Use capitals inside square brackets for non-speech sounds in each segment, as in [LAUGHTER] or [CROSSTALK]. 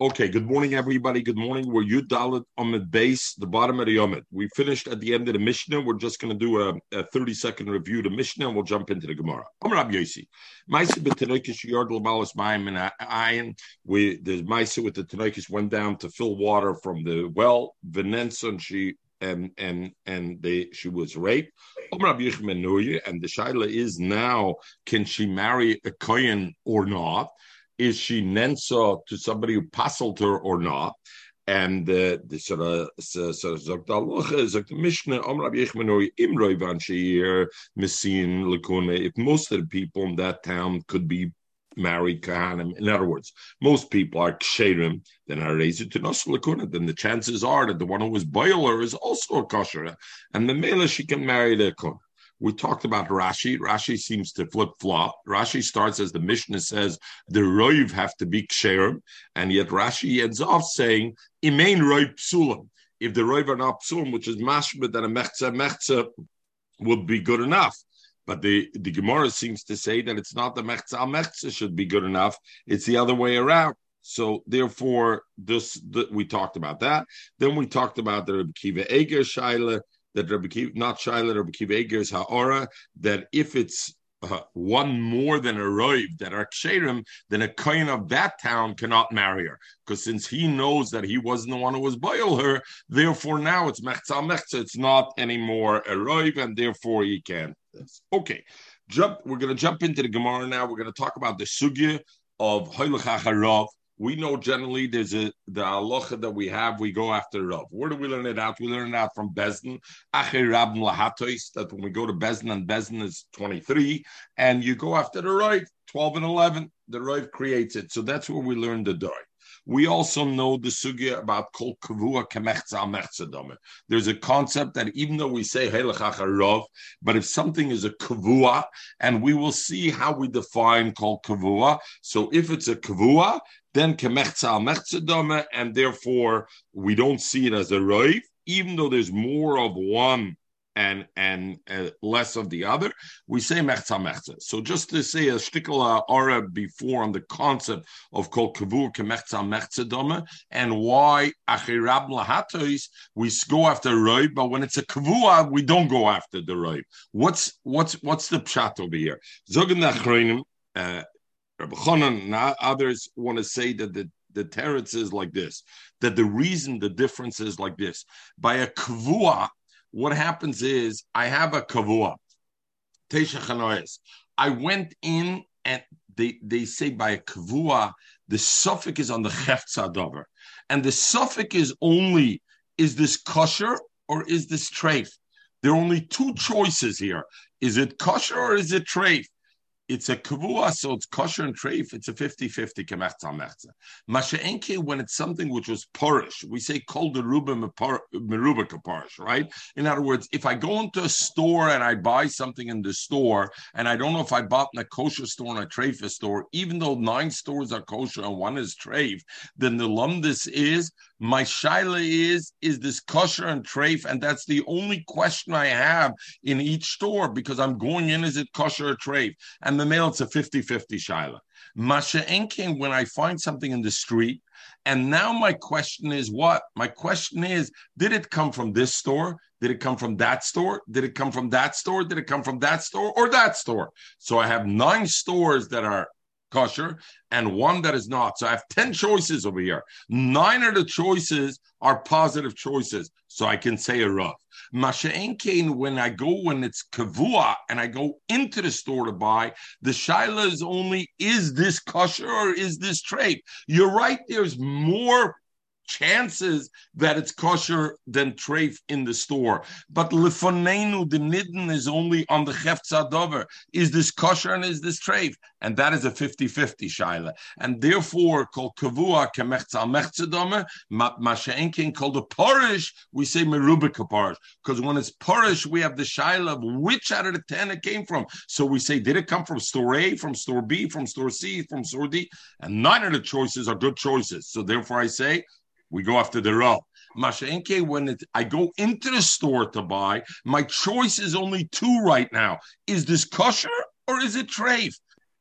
Okay, good morning, everybody. Good morning. We're Yud on the base, the bottom of the Yomit. We finished at the end of the Mishnah. We're just going to do a, a 30 second review of the Mishnah and we'll jump into the Gemara. I'm Rabbi Yossi. Maisa b'tanoikis yard l'balas mayim and iron. We the Maisa with the tanoikis went down to fill water from the well. Venenson she and and and they she was raped. And the shaila is now can she marry a kohen or not? Is she nensa to somebody who passled her or not? And uh, the sort of sagt the Mishnah Om Rabbi Yechmanoi Imroi Van Sheir Messin Lakuna. If most of the people in that town could be married kahanim, in other words, most people are ksherim, then are raised to lakuna. Then the chances are that the one who was boiler is also a kosher, and the male she can marry the kuna. We talked about Rashi. Rashi seems to flip flop. Rashi starts as the Mishnah says the roiv have to be ksherim, and yet Rashi ends off saying imain roiv psulim. If the roiv are not psulim, which is mashma, then a mechza mechza would be good enough. But the, the Gemara seems to say that it's not the mechza mechza should be good enough. It's the other way around. So therefore, this the, we talked about that. Then we talked about the Kiva Eger Shaila that Rabbi not Shaila, Rabbi Kiva Ha'ora, that if it's uh, one more than a roiv that are ksherim, then a kohen of that town cannot marry her. Because since he knows that he wasn't the one who was boil her, therefore now it's mechza mechza, it's not anymore a roiv, and therefore he can't. Okay, jump. We're going to jump into the Gemara now. We're going to talk about the sugya of hoylach we know generally there's a the halacha that we have. We go after Rav. Where do we learn it out? We learn it out from Beis din. That when we go to Beis din and Beis din is twenty three, and you go after the right twelve and eleven. The right creates it. So that's where we learn the Doi. We also know the sugya about kol kavua kemechza There's a concept that even though we say rov, but if something is a kavua, and we will see how we define kol kavua. So if it's a kavua, then kemechza mechza and therefore we don't see it as a roiv, even though there's more of one and and uh, less of the other, we say mechza mechza. So just to say a shtikla ara before on the concept of kol kavur kemechza mechza dome and why achirab lahatois we go after roib, but when it's a kavua we don't go after the roib. What's what's what's the pshat over here? Zogan nachroinim. Uh, Rabbi Chonan and others want to say that the the teretz is like this, that the reason the difference is like this. By a kvua, what happens is I have a kavua, tesha I went in and they, they say by a kavua, the suffix is on the cheftza And the suffix is only, is this kosher or is this treif? There are only two choices here. Is it kosher or is it treif? It's a kavua, so it's kosher and treif. It's a 50-50 kemechza mechza. Masha'enke, when it's something which was porish, we say kol deruba meruba kaparish, right? In other words, if I go into a store and I buy something in the store, and I don't know if I bought in a kosher store and a treif store, even though nine stores are kosher and one is treif, then the lumdis is my shaila is is this kosher and treif, and that's the only question I have in each store because I'm going in, is it kosher or treif? And the mail, it's a 50-50 shaila. Masha enking when I find something in the street, and now my question is what? My question is, did it come from this store? Did it come from that store? Did it come from that store? Did it come from that store or that store? So I have nine stores that are kosher and one that is not. So I have 10 choices over here. Nine of the choices are positive choices. So I can say a rough. Masha'en when I go, when it's kavua and I go into the store to buy, the shaila is only, is this kosher or is this trade? You're right, there's more chances that it's kosher than treif in the store. But lefonenu, the nidden is only on the cheftzadover. Is this kosher and is this treif? And that is a 50-50 shaila. And therefore, called kavua kemechza mechzadome, masha'enkin called a porish, we say merubika porish. Because when it's porish, we have the shaila of which out of the 10 it came from. So we say, did it come from store A, from store B, from store C, from store D? And nine of the choices are good choices. So therefore I say, we go after the Rav. Masha'enke, when it, I go into the store to buy, my choice is only two right now. Is this kosher or is it treif?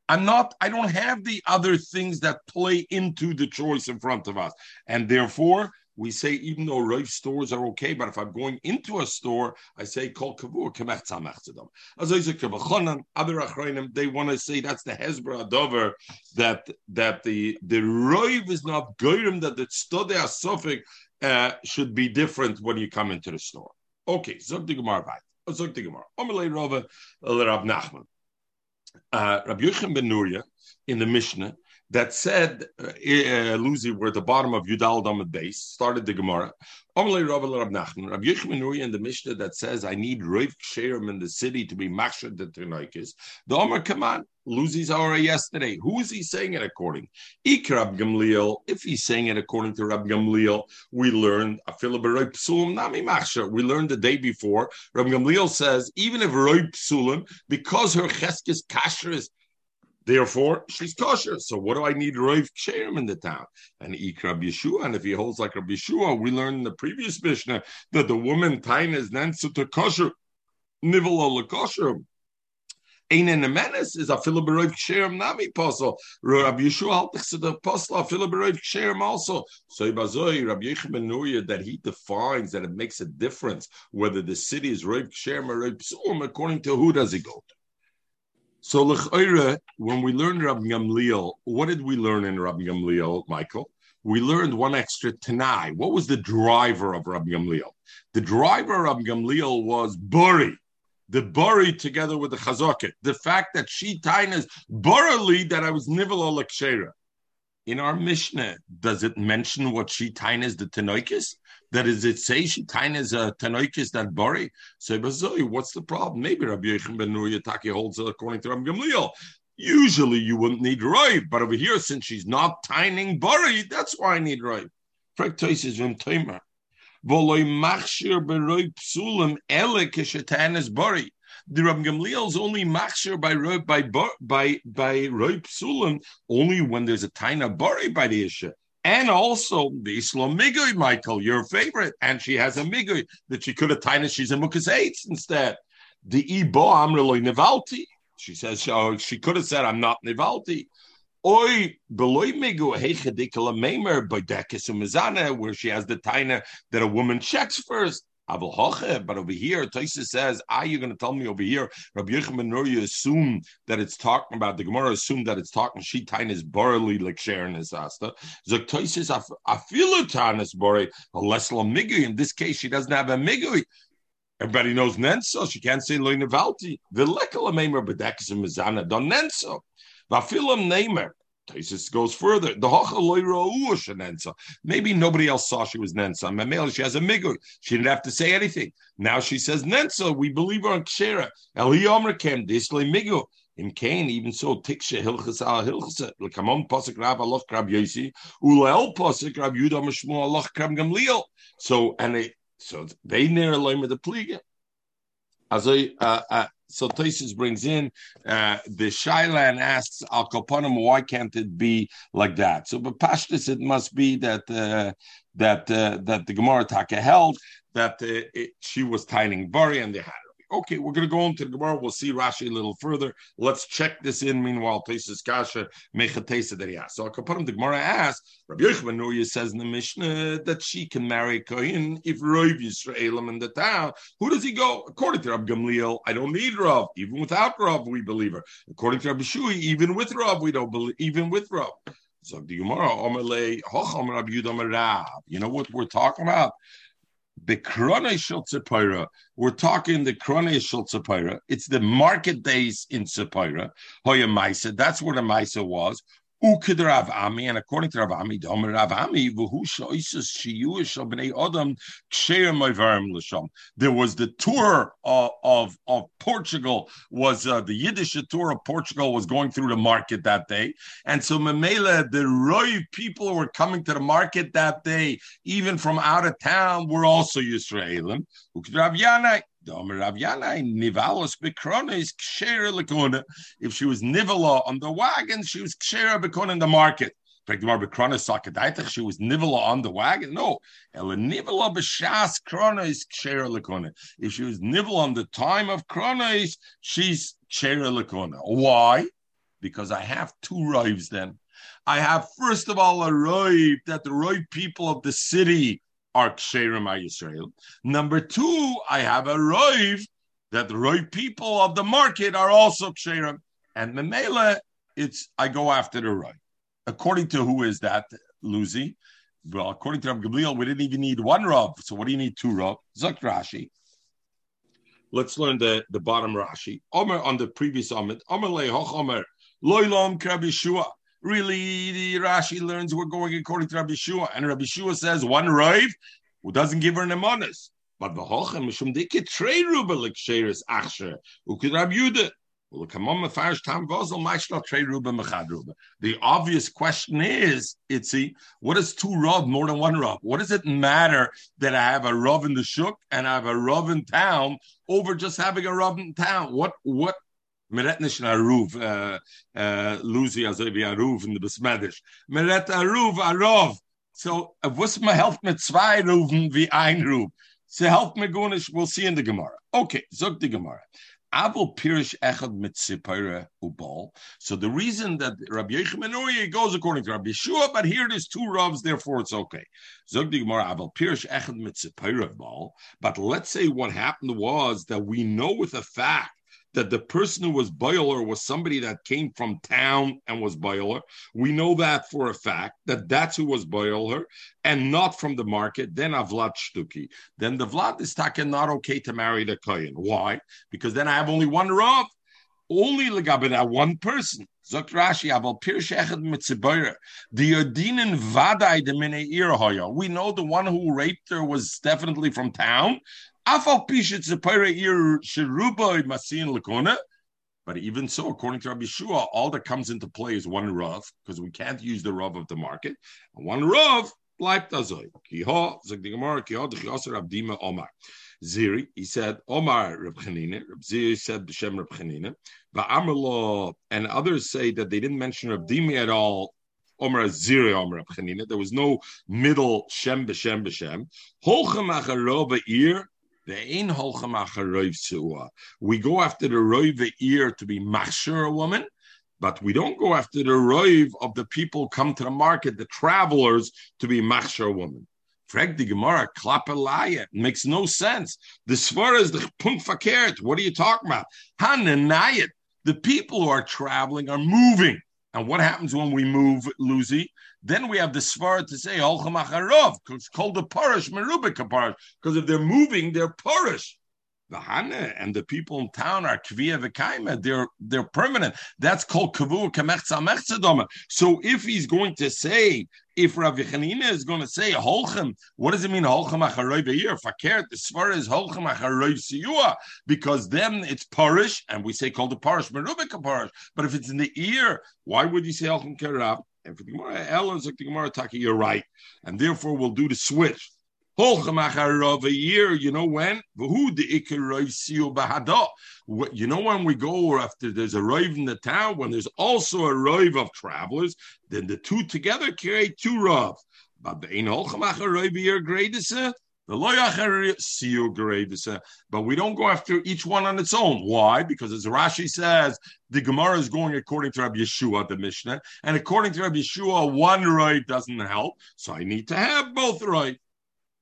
I'm not, I don't have the other things that play into the choice in front of us. And therefore, we say even though Rav stores are okay, but if I'm going into a store, I say kol kavur other achronim, they want to say that's the hezbra dover that that the the Rav is not goyim that the study asofik uh, should be different when you come into the store. Okay, zog the gemara vayt. Zog the gemara. Omelei Rava Rab Nachman. Uh, Rabbi Yochanan ben Nuria in the Mishnah that said, uh, uh, Luzi, we're at the bottom of Yudal Damad base, started the Gemara. Amalei Rabbi Rab Nachman, in the Mishnah that says, I need Rav Ksherim in the city to be Mashad the Ternakis. The Omer Kaman, Luzi's already yesterday. Who is he saying it according? Ik Rab Gamliel, if he's saying it according to Rab Gamliel, we learned. We learned the day before. Rab Gamliel says, even if Roib Psulim, because her Cheskes Kasher is Therefore, she's kosher. So what do I need Rav Ksherim in the town? And Rabbi Yeshua. And if he holds like Rabbi Yeshua, we learned in the previous Mishnah that the woman tain is then to kosher. Nivel or kosher. Ein in is a filiberov ksherim nami posel. Rabbi Yeshua haltich to the posel a filiberov ksherim also. So Ibazoi, Rabbi Yechim that he defines that it makes a difference whether the city is Rav ksherim or Rav psulim, according to who does he go to. So when we learned Rabbi Gamliel, what did we learn in Rabbi Gamliel, Michael? We learned one extra Tanai. What was the driver of Rabbi Gamliel? The driver of Rabbi Gamliel was Buri. The Buri together with the Chazoket. The fact that she tainas Burali that I was Nivel Lakshera. In our Mishnah, does it mention what she tainas the Tanoikis? that is it say she is a tanoikis that bari. So what's the problem? Maybe Rabbi Yechim ben Nur holds according to Rabbi Gamliel. Usually you wouldn't need Rav, but over here, since she's not tining bari, that's why I need Rav. Frektois is vim timer. Voloi machshir beroy psulim ele kishetanis bari. The Rabbi is only machshir by by by by roy psulim only when there's a taina bari by the isha. And also the Islam Migui, Michael, your favorite. And she has a Migui that she could have tied she's a Mukas instead. The Ibo Amreloi Nivalti. She says oh, she could have said, I'm not Nivalti. Oi, beloy migu heichadikala memer by dekis where she has the taina that a woman checks first. But over here, Taisa says, "Ah, you're going to tell me over here." Rabbi Yochanan Nuri assume that it's talking about the Gemara. Assume that it's talking. She is barley like Sharon is asta. Zok Taisa says, "Afilu is bori less migui." In this case, she doesn't have a migui. Everybody knows Nenso. She can't say loy nevalti. The lekala memer bedekis mizana don Nenso. Vafilam nemer. Taisus goes further. The Maybe nobody else saw she was Nensa. She has a migur. She didn't have to say anything. Now she says Nensa. We believe her on Kshera. Eliyomer came disle migur. In Cain, even so, tikshe hilchas al hilchas. L'kamon pasuk rab aloch krab yosi. Ulel pasuk rab yudah mishmu aloch krab gamliel. So and they so they near a the pliga. Also, uh, uh, so Tosis brings in uh, the Shailan asks Al Koponim, why can't it be like that? So, but Pashtus, it must be that uh, that uh, that the Gemara Taka held that uh, it, she was tining Bari and they had Okay, we're going to go into the Gemara. We'll see Rashi a little further. Let's check this in. Meanwhile, Tesis Kasha Mechatesa that he has. So Akapanim, the Gemara asks, Rabbi Yochanan Nuria says in the Mishnah that she can marry Kohen if Rav Yisraelim in the town. Who does he go? According to Rabbi Gamliel, I don't need Rav. Even without Rav, we believe her. According to Rabbi Shui, even with Rav, we don't believe. Even with Rav. So the Gemara, You know what we're talking about? The Krone Shel We're talking the Krone Shel It's the market days in Tzipora. Hoya Maisa. That's where the Maisa was. Ukid Rav Ami, and according to Rav Ami, Domer Rav Ami, There was the tour of, of, of Portugal, was uh, the Yiddish tour of Portugal was going through the market that day. And so Memela, the Roy people who were coming to the market that day, even from out of town, were also Yisraelim. Ukid Rav Yanai. If she was nivala on the wagon, she was kshera bekon in the market. She was nivala on the wagon. No, nivala b'shas krona is kshera lekona. If she was nivala on the time of krona, she's kshera lekona. Why? because I have two rives then. I have, first of all, a rive that the right people of the city are Ksherim Yisrael. Number two, I have a rive that the right people of the market are also Ksherim. And Memela, it's I go after the right. According to who is that, Lucy? Well, according to Rav Gamliel, we didn't even need one Rav. So what do you need two Rav? Zak Rashi. Let's learn the, the bottom Rashi. Omer on the previous Omer. Omer lehoch Omer. Loilam Krabishua. Really, the Rashi learns we're going according to Rabbi Shua. And Rabbi Shua says one rive who doesn't give her nemanis. But Mishum. Who could Rabbi Yudah? The obvious question is, Itzi, what is two Rav more than one Rav? What does it matter that I have a Rav in the Shuk and I have a Rav in town over just having a Rav in town? What what Meret nicht ein Aruf, uh, uh, Lucy, also wie Aruf in the Besmedisch. Meret Aruf, Arov. So, was mir helft mit zwei Rufen wie ein Ruf? So help me go we'll see in the Gemara. Okay, zog the Gemara. Abel Pirish Echad Mitzipira Ubal. So the reason that Rabbi Yechim goes according to Rabbi Yeshua, but here there's two Ravs, therefore it's okay. Zog Gemara Abel Pirish Echad Mitzipira Ubal. But let's say what happened was that we know with a fact that the person who was boiler was somebody that came from town and was boiler. We know that for a fact that that's who was boiler and not from the market. Then Avlat Shtuki. Then the Vlad is taken not okay to marry the Kohen. Why? Because then I have only one Rav. Only legabe that one person. Zokt Rashi, Aval Pirsh Echad Mitziboyer. The Yodinen Vadai de Mine Ir We know the one who raped her was definitely from town, but even so, according to Rabbi Shua, all that comes into play is one Rav, because we can't use the Rav of the market. And one Rav, bleibt abdima Omar. Ziri, he said, Omar Reb Chanina, Reb Ziri said B'Shem Reb Chanina, Ba'amrlo, and others say that they didn't mention Reb Dimi at all, Omar Ziri Omar Reb Chanina, there was no middle Shem B'Shem B'Shem. Holchem Acharova Ir, we go after the roiv ear to be machsher a woman, but we don't go after the roiv of the people come to the market, the travelers, to be machsher a woman. Frag the Gemara, klapelaya. Makes no sense. The svara is the punkt verkehrt. What are you talking about? Hananayat. The people who are traveling are moving. And what happens when we move, Lucy? Then we have the svara to say Holchamacharov, it's called the parish, Merubika parish, because if they're moving, they're parish. The Hana and the people in town are kviya v'kaima. They're they're permanent. That's called kavu mechzadoma. So if he's going to say, if Rav Chanina is going to say holchem, what does it mean holchem acharoy be'ir? Fakert the svara is holchem acharoy siyua because then it's parish and we say called the parish merubika parish. But if it's in the ear, why would you say holchem kerab? And for the Gemara, Ellen, the Gemara, Taki, you're right. And therefore, we'll do the switch. of a year, you know when? You know when we go after there's a rive in the town, when there's also a rive of travelers, then the two together carry two rav. But the ein holchamach year greatest. Uh, Uh, but we don't go after each one on its own. Why? Because as Rashi says, the Gemara is going according to Rabbi Yeshua, the Mishnah, and according to Rabbi Yeshua, one right doesn't help. So I need to have both right.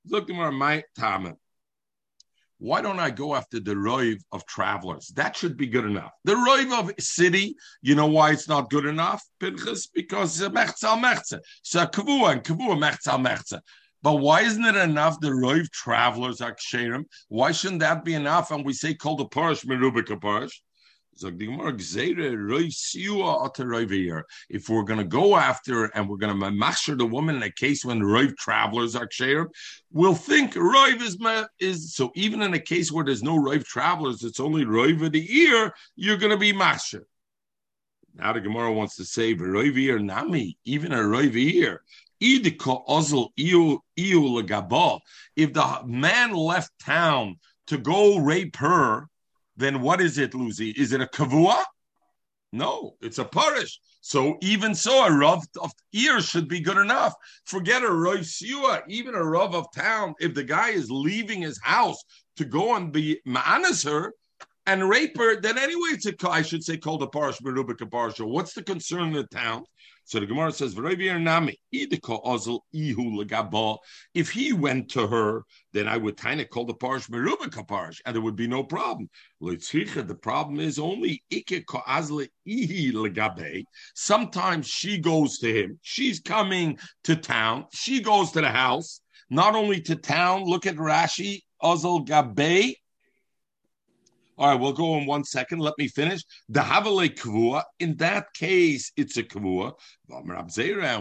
Look, Gemara, my time. Why don't I go after the roiv of travelers? That should be good enough. The roiv of city, you know why it's not good enough, Pinchas? Because uh, mechza mechza. So kavua and kavua mechza mechza. But why isn't it enough the Roiv travelers are ksherim? Why shouldn't that be enough? And we say called the parish merubika parish. If we're going to go after and we're going to master the woman in a case when Roiv travelers are ksherim, we'll think Roiv is is so. Even in a case where there's no Roiv travelers, it's only Roiv of the ear. You're going to be master. Now the Gemara wants to say Roiv ear nami, even a Roiv ear. If the man left town to go rape her, then what is it, Lucy? Is it a kavua? No, it's a parish. So even so, a rav of ear should be good enough. Forget a rav siua, even a rav of town. If the guy is leaving his house to go and be ma'anas her, and rape her, then anyway, it's a I should say called a parish merubik a parish. What's the concern in the town? So the Gemara says, If he went to her, then I would kind of call the parish merubik a parish, and there would be no problem. The problem is only Sometimes she goes to him. She's coming to town. She goes to the house, not only to town. Look at Rashi, Ozal Gabe all right, we'll go in one second. Let me finish. The Havale Kavua, in that case, it's a Kavua.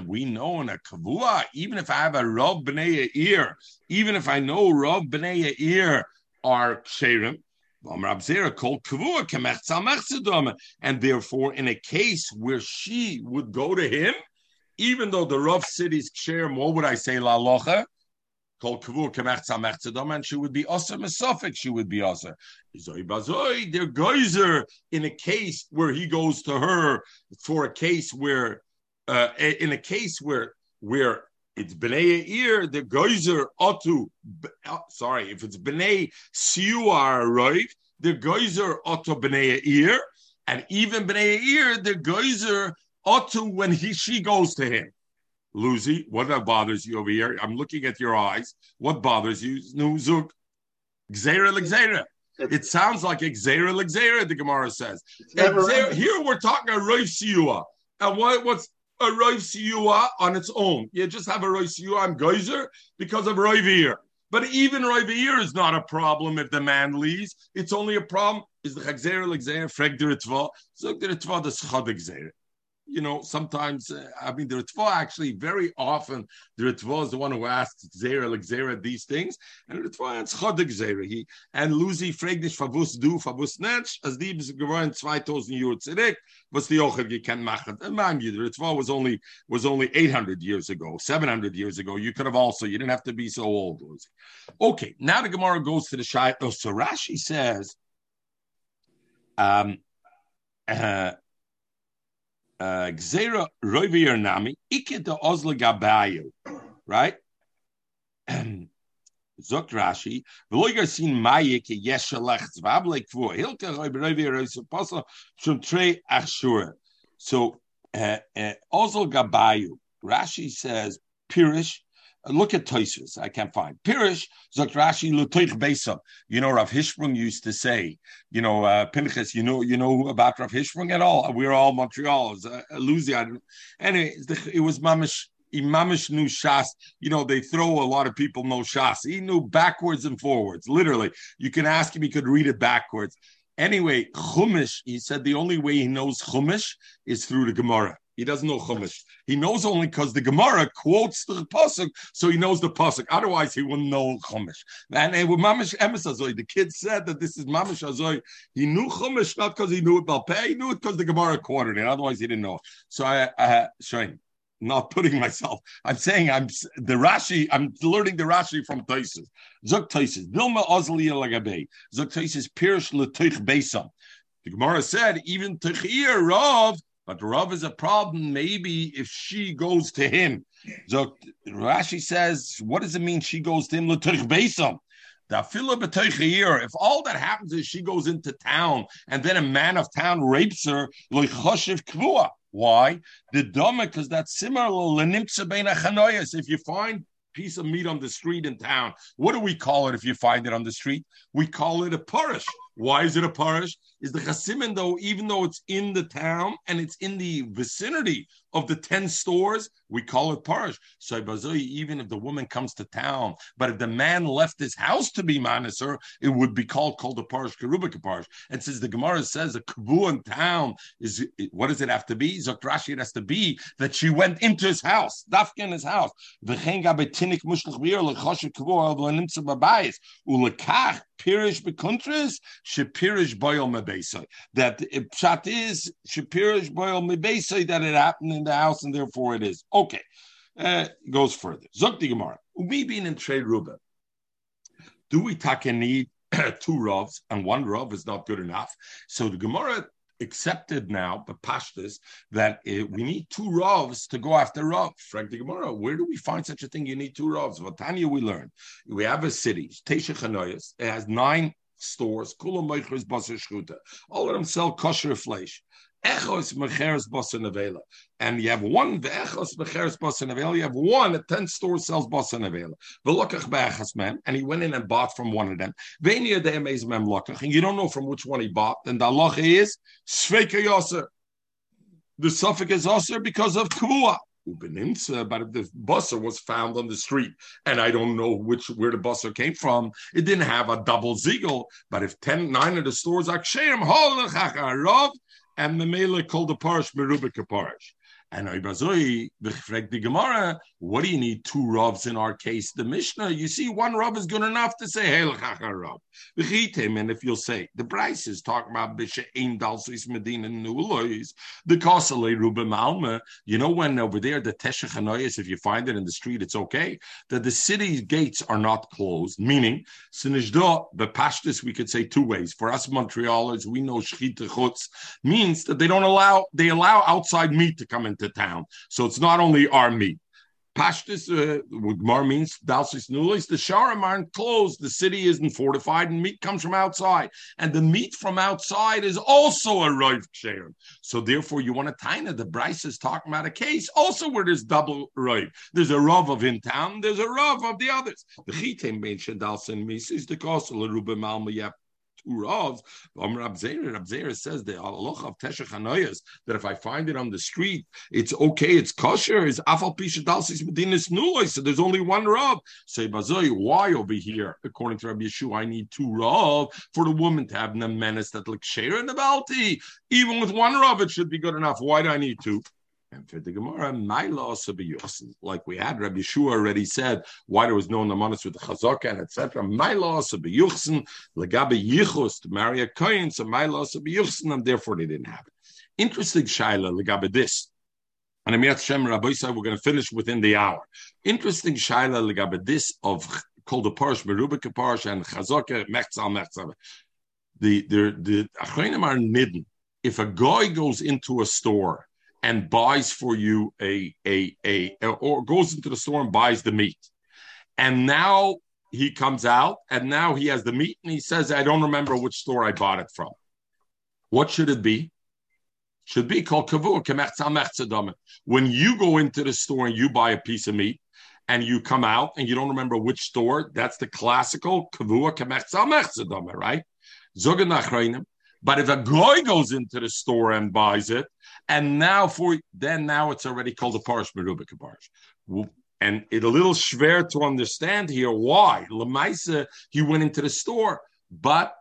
We know in a Kavua, even if I have a Rav B'nai ear, even if I know Rav B'nai ear are Ksherim, and therefore, in a case where she would go to him, even though the rough city's ksherim, what would I say, la locha? Called kavur kemech and she would be also mesophic. She would be also izoi bazoi. They're geyser in a case where he goes to her for a case where, uh, in a case where where it's bnei ear the geyser otu. Uh, sorry, if it's bnei siuar right, the geyser otu bnei ear, and even bnei ear the geyser otu when he she goes to him. Lucy, what bothers you over here? I'm looking at your eyes. What bothers you? Nuzuk. Gzera l'gzera. It sounds like Gzera l'gzera, the Gemara says. here we're talking a Roif Siyua. And what, what's a Roif Siyua on its own? You just have a Siyua on Geyser because of Roivir. But even Roivir is not a problem if the man leaves. It's only a problem. Is the Gzera l'gzera, Freg der Ritva, Zog der Ritva, the Schad you know, sometimes, uh, I mean, the Ritva actually, very often, the Ritva is the one who asks Zera, like Zera, these things. And the Ritva is Chodik Zera. He, and Lucy Fregnish Favus Du, Favus Netsch, as die is gewohnt 2000 Jahre zurück, was die auch gekannt machen. And mind you, the Ritva was only, was only 800 years ago, 700 years ago. You could have also, you didn't have to be so old, Lucy. Okay, now the Gemara goes to the Shai. Oh, so Rashi says, um, uh, Gzera Roivir Nami, Ike de Ozla Gabayu, right? [CLEARS THROAT] Zok Rashi, Veloiger sin Maye ke Yeshalech Zvable Kvu, Hilke Roivir Roisapasa, Shum Tre Ashura. So, uh, uh, Gabayu, Rashi says, Pirish, look at Toisus. I can't find Pirish Rashi Lutoich Besam. You know, Rav Hirschprung used to say, you know, uh, Pinchas. You know, you know about Rav Hirschprung at all? We're all Montreal's. Uh, Lucy. Anyway, it was Mamish. Imamish knew Shas. You know, they throw a lot of people know Shas. He knew backwards and forwards. Literally, you can ask him. He could read it backwards. Anyway, Chumash. He said the only way he knows Chumash is through the Gemara. He doesn't know Chumash. He knows only because the Gemara quotes the pasuk, so he knows the pasuk. Otherwise, he wouldn't know Chumash. And with Mamish Emes Azoy, the kid said that this is Mamish Azoy. He knew Chumash not because he knew it Balpeh, he knew it because the Gemara quoted it. Otherwise, he didn't know. It. So I, I showing not putting myself. I'm saying I'm the Rashi. I'm learning the Rashi from Taisus. Zok Taisus. Dilma Ozli Lagabe. Zok Taisus Pirish Letoich Besam. The Gemara said even Techir Rav but Rav is a problem maybe if she goes to him. So Rashi says, what does it mean she goes to him? If all that happens is she goes into town and then a man of town rapes her, why? The doma, because that's similar. If you find piece of meat on the street in town, what do we call it if you find it on the street? We call it a parish. Why is it a parish? Is the chasimin though, even though it's in the town and it's in the vicinity of the 10 stores, we call it parish. So even if the woman comes to town, but if the man left his house to be maniser, it would be called called a parish, karubika parish. And since the Gemara says a kavu in town is what does it have to be? Zokrashi, it has to be that she went into his house, dafka in his house. Pirish bekuntris, shepirish boil mebesai. That pshat is shepirish boil mebesai that it happened in the house and therefore it is. Okay, uh, goes further. Zok Gemara. Being in trade ruba. Do we take a need [CLEARS THROAT] two rovs and one rov is not good enough? So the Gemara accepted now, but pashtas, that uh, we need two rovs to go after rov. Frank the Gemara, where do we find such a thing? You need two rovs. Vatanya, we learned we have a city, Tesha Chanoyas. It has nine stores. All of them sell kosher flesh. Echos mecheres bosanavela. And you have one the echos mecheres bosanavela. You have one at ten stores sells bosanavela. Velokach be'echas mem, and he went in and bought from one of them. Venia de emez mem lokach, and you don't know from which one he bought. And the halacha is sveka yoser. The suffix is also because of kavua. But if the busser was found on the street, and I don't know which where the busser came from, it didn't have a double ziegel. But if ten, nine of the stores are ksheim, and the mele called the parish merubika parish. And Ibazoi, the Gemara, what do you need two ravs in our case? The Mishnah, you see, one rav is good enough to say Hail rav. And if you'll say the Bryce is talking about Bisha Ein Dalsis Medina Nulois, the Kosale Rubim Alma, you know when over there the Teshach if you find it in the street, it's okay. That the city gates are not closed, meaning Sinishdo, the Pashtus, we could say two ways. For us Montrealers, we know Shchita Chutz means that they don't allow they allow outside meat to come into town. So it's not only our meat. Pashtus, uh, Mar means Dalsis Nulis, the Sharam aren't closed. The city isn't fortified, and meat comes from outside. And the meat from outside is also a Rav Ksherim. So therefore, you want to taina. The Bryce is talking about a case also where there's double Rav. There's a Rav of in town, there's a Rav of the others. The Chitim Ben Shadalsin Mises, the Kosel Rubim Alma Ravs. Um, Rab Zera says the halacha of Teshach that if I find it on the street, it's okay, it's kosher. Is Afal Pisha Dalsis Medinas Nuloi. So there's only one Rav. Say Bazoi, why over here? According to Rabbi Yeshua, I need two Rav for the woman to have the menace that like share in the Balti. Even with one Rav, it should be good enough. Why do I need two? And for the Gemara, my loss of like we had Rabbi Yeshua already said, why there was no namanis with the chazaka and etc. My loss of yuchsin, legabe yichus to marry a kohen, so my loss of yuchsin, and therefore they didn't have it. Interesting shaila legabe this. And Amirat Shem Rabbi said we're going to finish within the hour. Interesting shaila legabe this of called the parish merubika parish and chazaka mechzal mechzal. The the the achronim are nidden. If a guy goes into a store and buys for you a, a, a, a, or goes into the store and buys the meat. And now he comes out and now he has the meat and he says, I don't remember which store I bought it from. What should it be? Should be called kavur When you go into the store and you buy a piece of meat and you come out and you don't remember which store, that's the classical kavur right? But if a guy goes into the store and buys it, and now for then now it's already called a parish merubik parish. And it's a little schwer to understand here why. Lemaisa, he went into the store, but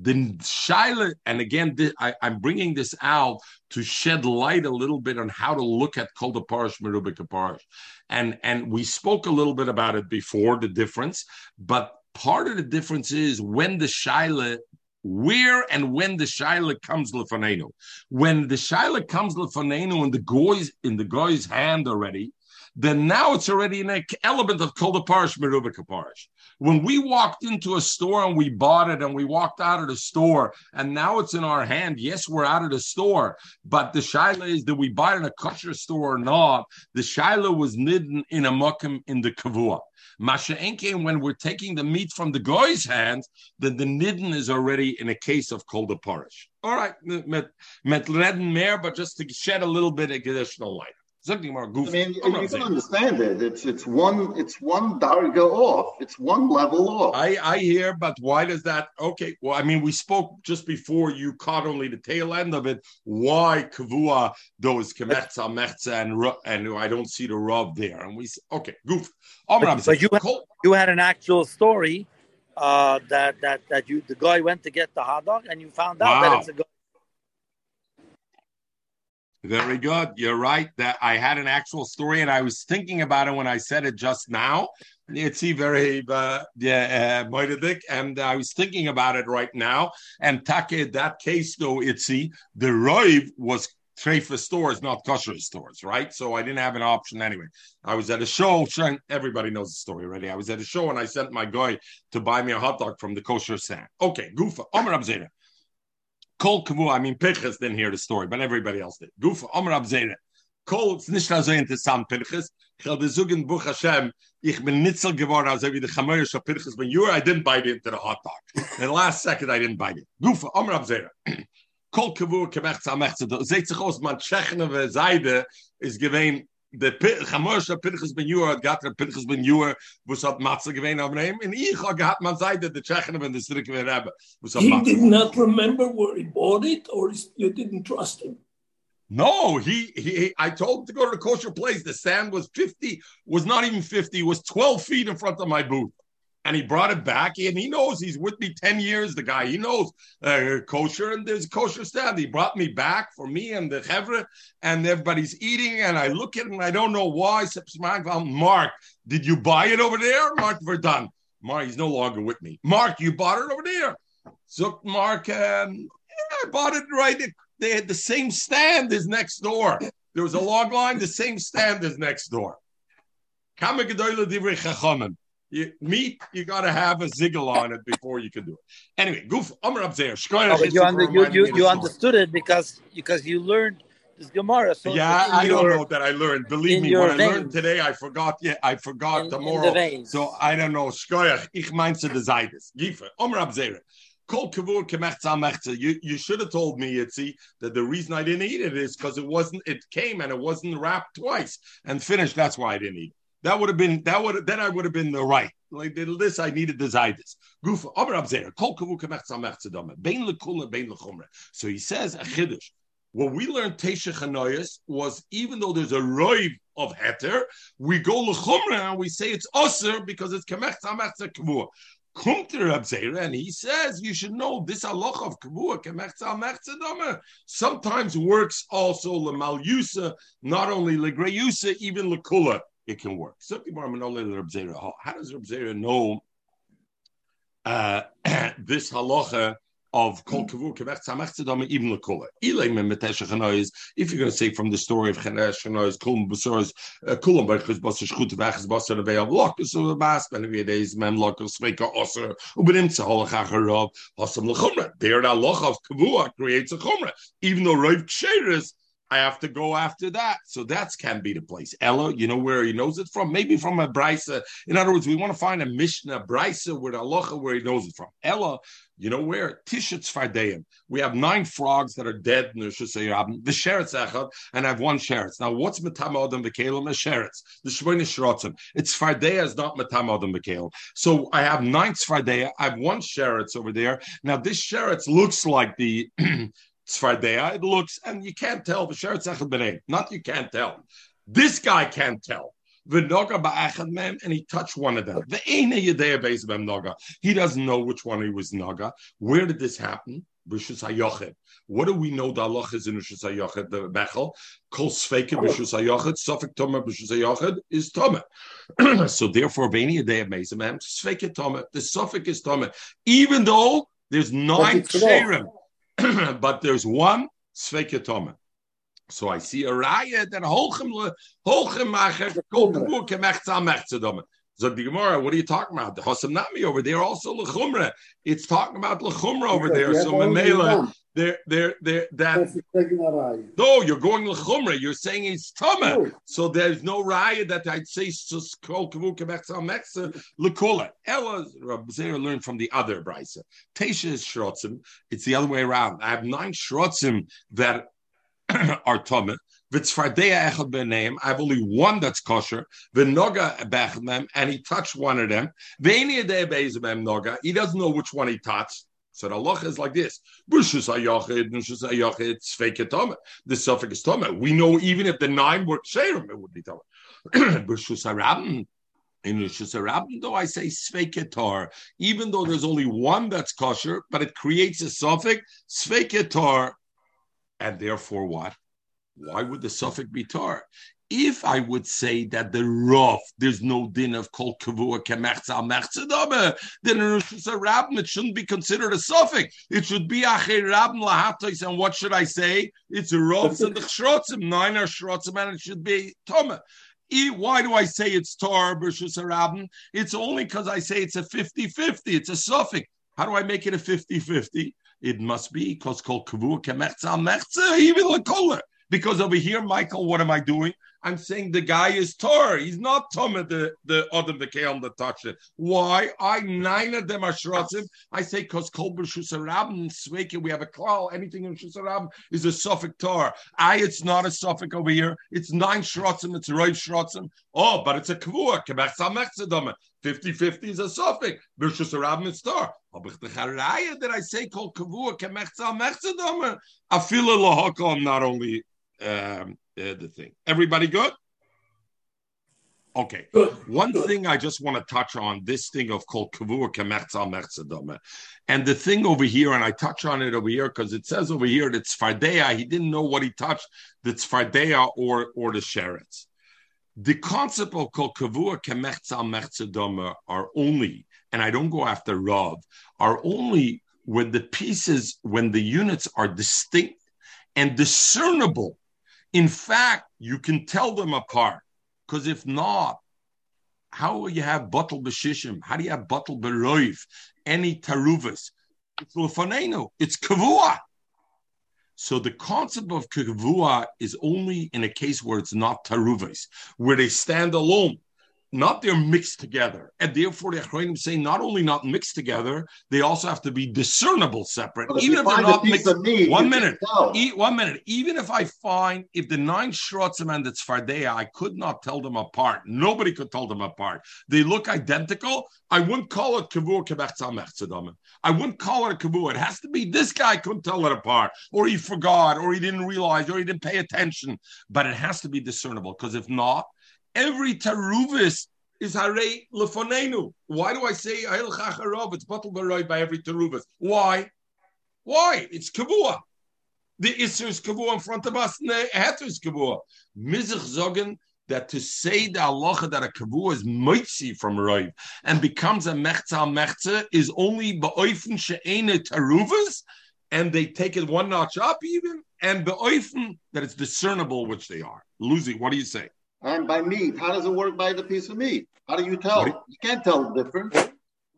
the shaila, and again, I, am bringing this out to shed light a little bit on how to look at kol parish merubik parish, and and we spoke a little bit about it before the difference, but part of the difference is when the shaila where and when the shaila comes lefanenu. When the shaila comes lefanenu in the goy's in the guy's hand already, then now it's already an element of kol parish merubika parish. When we walked into a store and we bought it and we walked out of the store and now it's in our hand, yes, we're out of the store, but the shaila is did we buy it in a kosher store or not? The shaila was nidden in a mukim in the kavua. Masha Enke, when we're taking the meat from the guy's hands, then the nidden is already in a case of kol parish. All right, met, met mer, but just to shed a little bit of additional light. Something more goofy. I mean, you can understand it. It's it's one it's one darga off. It's one level off. I I hear, but why does that? Okay, well, I mean, we spoke just before you caught only the tail end of it. Why kavua those kemetza mechza and and I don't see the rub there. And we okay, goof. But, but you had, you had an actual story uh, that that that you the guy went to get the hot dog and you found out wow. that it's a very good. You're right that I had an actual story and I was thinking about it when I said it just now. It's very uh, yeah, uh, and I was thinking about it right now. And Take, that case though, Itzi, the Roiv was Treifa stores, not kosher stores, right? So I didn't have an option anyway. I was at a show. Everybody knows the story already. I was at a show and I sent my guy to buy me a hot dog from the kosher stand. Okay, Gufa, Omer Abzeda. Kol Kavu, I mean, Pinchas didn't hear the story, but everybody else did. Gufa, Amr Abzera. Kol, ist nicht so interessant, Pinchas. Ich habe sagen, Buch Hashem, ich bin nitzel geworden, also wie der Chamoyer Pinchas, when you were, I didn't bite into the hot dog. The last second, I didn't bite it. Gufa, Amr Abzera. Kol Kavur, Kemechza, Amechza, seht sich aus, man Tschechene, Seide, ist gewähnt, de Pinchas ben Yuer hat gatter Pinchas ben was hat Matze gewähnt auf dem, und ich habe gehabt, man Seite, der Tschechen, wenn das Rick wir haben, was hat He did not remember where he bought it, or you didn't trust him? No, he, he, I told him to go to the kosher place. The sand was 50, was not even 50, was 12 feet in front of my booth and he brought it back. And he knows he's with me 10 years, the guy. He knows uh, kosher, and there's kosher stand. He brought me back for me and the chevra, and everybody's eating. And I look at it, and I don't know why. Mark, did you buy it over there? Mark Verdun. Mark, he's no longer with me. Mark, you bought it over there. So, Mark, um, yeah, I bought it right. They had the same stand as next door. There was a long line, the same stand as next door you meat, you got to have a ziggle on it before you can do it. Anyway, goof, Amr Abzer. Oh, you, under, you, you, you understood it because because you learned this Gemara. So yeah, I your, don't know that I learned. Believe me, what veins. I learned today, I forgot. Yeah, I forgot in, tomorrow. The so I don't know. Shkoyach, ich meinse the Zaydes. Gife, Amr Abzer. You, you should have told me, Yitzi, that the reason I didn't eat it is because it wasn't, it came and it wasn't wrapped twice and finished. That's why I didn't eat it. That would have been that would then I would have been the right. Like this, I needed the zaydis. Lechumra. So he says a chiddush. What we learned Teisha Chanoyas was even though there's a roiv of heter, we go lechumra and we say it's usher because it's kemach samach tzedama. And he says you should know this halach of kavua kemech sometimes works also lemal yusa, not only legreyusa, even lekula it can work. How does Reb Zera know uh, this halacha of kol kavur kevech tzamach tzedam even lekola? Ilay me metesha chanois. If you're going to say from the story of chenesh chanois kulam besoros uh, kulam b'chus basar shchut v'achas basar v'yav lokus of bas ben v'yedeis mem lokus sveka oser ubenim tzahol chacharov hasam lechumra. There, the halacha of kavua creates a chumra, even though roiv ksheris I have to go after that. So that can be the place. Ella, you know where he knows it from? Maybe from a brisa. In other words, we want to find a Mishnah brisa with aloha where he knows it from. Ella, you know where? Tishat Fardeim. We have nine frogs that are dead in the Shusayab, um, the Sheretz Echad, and I have one Sheretz. Now, what's Matamodam Bekalim? A Sheretz. The Shmoyne Shrotzim. It's Fardeya is not Matamodam Bekalim. So I have nine Fardeya. I have one Sheretz over there. Now, this Sheretz looks like the [CLEARS THROAT] Tzfardea. It looks, and you can't tell. The sharehits akadem. Not you can't tell. This guy can't tell. And he touched one of them. The aina basebam noga. He doesn't know which one he was naga. Where did this happen? What do we know? The Allah is in Rishus Hayochet, the Bechel. Kol Sveike Rishus Hayochet, Suffolk Toma Rishus Hayochet is Toma. [CLEARS THROAT] So therefore, Bani a day of Mezamem, Sveike Toma. The Suffolk is Toma. Even though there's nine Sherim. [CLEARS THROAT] but there's one Sveikatoma. So I see a raya that Holchem Holchem Macher Kol The Gemara, what are you talking about? The Hosam Nami over there also Lechumra. It's talking about Lechumra over there. So Mamela, they're they're they're that. No, you're going Lechumra. You're saying it's Tama. So there's no raya that I'd say Kol Kavu Kemech Mecha Lekola. Ella Rabbezer learned from the other brisa. Tesha is Shrotzim. It's the other way around. I have nine Shrotzim that [CLEARS THROAT] are Tama. I have only one that's kosher. V'noga and he touched one of them. He doesn't know which one he touched. So the Allah is like this. The suffix is tome. We know even if the nine were ksherim, it would be tome. [CLEARS THROAT] In Rishus though I say sveiketar, even though there's only one that's kosher, but it creates a suffix sveiketar, and therefore what? Why would the suffix be tar? If I would say that the rough, there's no din of kol kavua kemechza mechzadame, then in Rosh Hashanah it shouldn't be considered a suffix. It should be acher rabim lahatos. And what should I say? It's a rough and the shrotzim, nine are shrotzim, and it should be toma. Why do I say it's tar versus a It's only because I say it's a 50-50. It's a suffix. How do I make it a 50-50? It must be because kol kavua kemechza mechza, even the color. Because over here, Michael, what am I doing? I'm saying the guy is Tor. He's not Tumah, the the other the Kael that touched it. Why? I nine of them are Shrotzim. I say because Kol B'Shusarabim Sveke, we have a klal. Anything in Shusarabim is a suffix Tor. I, it's not a suffix over here. It's nine Shrotzim. It's right Shrotzim. Oh, but it's a Kvua. Kebech Samech 50-50 is a suffix. B'Shusarabim is Tor. Aber the Charaya that I say called Kavua Kemech Samech Tzedama. Afila not only um, uh, the thing. Everybody good? Okay. Good. One Good. thing I just want to touch on this thing of called kavur kemertzal mertzadome, and the thing over here, and I touch on it over here because it says over here that Tzfardea, he didn't know what he touched, the Tzfardea or or the Sheretz. The concept of called kavur kemertzal mertzadome are only, and I don't go after Rav, are only when the pieces, when the units are distinct and discernible. In fact, you can tell them apart. Because if not, how will you have bottle b'shishim? How do you have bottle b'roiv? Any taruvas? It's lufanenu. It's kavua. So the concept of kavua is only in a case where it's not taruvas, where they stand alone. Not they're mixed together, and therefore the Achronim say not only not mixed together, they also have to be discernible separate, if even if they're not mixed. meat, One minute. E- one minute. Even if I find if the nine shrotzim and the tzfardea, I could not tell them apart. Nobody could tell them apart. They look identical. I wouldn't call it kavur kebechtzamech I wouldn't call it a kavur. It has to be this guy couldn't tell it apart, or he forgot, or he didn't realize, or he didn't pay attention. But it has to be discernible because if not, every teruvis is hare lefonenu. Why do I say Ahil Chacharov? It's bottle baroy by every teruvis. Why? Why? It's kavua. The Isser is kavua in front of us, and the Heter is kavua. Mizich zogen that to say the halacha that a kavua is mitzi from roiv and becomes a mechza mechza is only ba'oifen she'ene taruvas, and they take it one notch up even, and ba'oifen that it's discernible which they are. Lucy, what do you say? And by meat, how does it work by the piece of meat? How do you tell? What You can't tell the difference.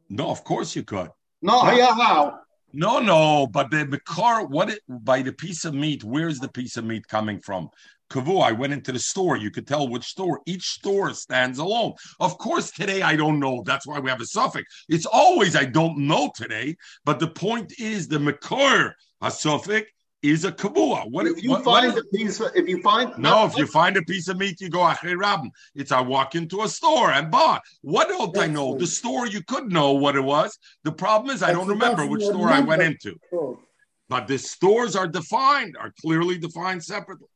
No, of course you could. No, yeah, how? No, no, but the Makar, what it, by the piece of meat, where's the piece of meat coming from? Kavu, I went into the store. You could tell which store. Each store stands alone. Of course, today I don't know. That's why we have a suffix. It's always I don't know today. But the point is the Makar, a suffix, is a kavua. What If you what- what find is- a piece, of, if you find no, if you find a piece of meat, you go achrei rabin. It's I walk into a store and buy. What don't I know? The store you could know what it was. The problem is I don't remember which store I went into. Oh, But the stores are defined, are clearly defined separately.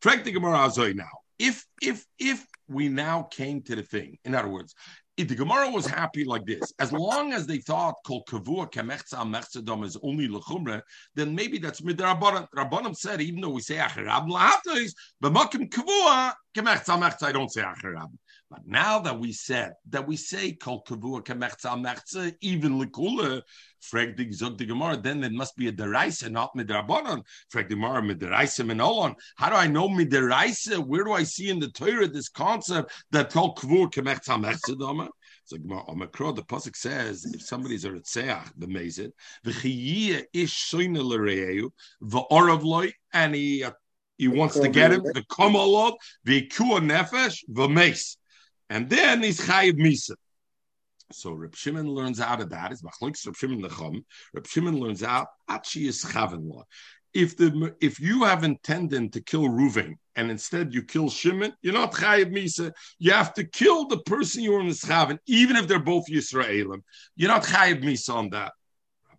Frank the Gemara now. If if if we now came to the thing, in other words, if the Gemara was happy like this, as long as they thought kol kavua kemechza mechzadom is only lechumra, then maybe that's midrabanan. Rabbanim said even though we say acharab lahatos, but makim kavua kemechza mechza, I don't say acharab. But now that we said that we say kol kavua kemechza mechza, even lekula, frag the zog the Gemara, then it must be a deraisa, not midrabanan. Frag the Gemara midiraisa minolon. How do I know midiraisa? Where do I see in the Torah this concept that kol kavua kemechza mechza dama? So on Makro, the pasuk says, if somebody's a ritzeach, the mazit, v'chiyiyah ish l'reyu, v'orav loy, and he uh, he wants to get him, the kamalot, v'ikua nefesh, v'meis, and then he's chayiv misa. So Reb Shimon learns out of that. Is machlokes Reb Shimon Necham. Reb Shimon learns out achi is chaven law. If the if you have intended to kill Ruvain and instead you kill Shimon, you're not chayiv misa. You have to kill the person you were mischaven, even if they're both Yisraelim. You're not chayiv misa on that.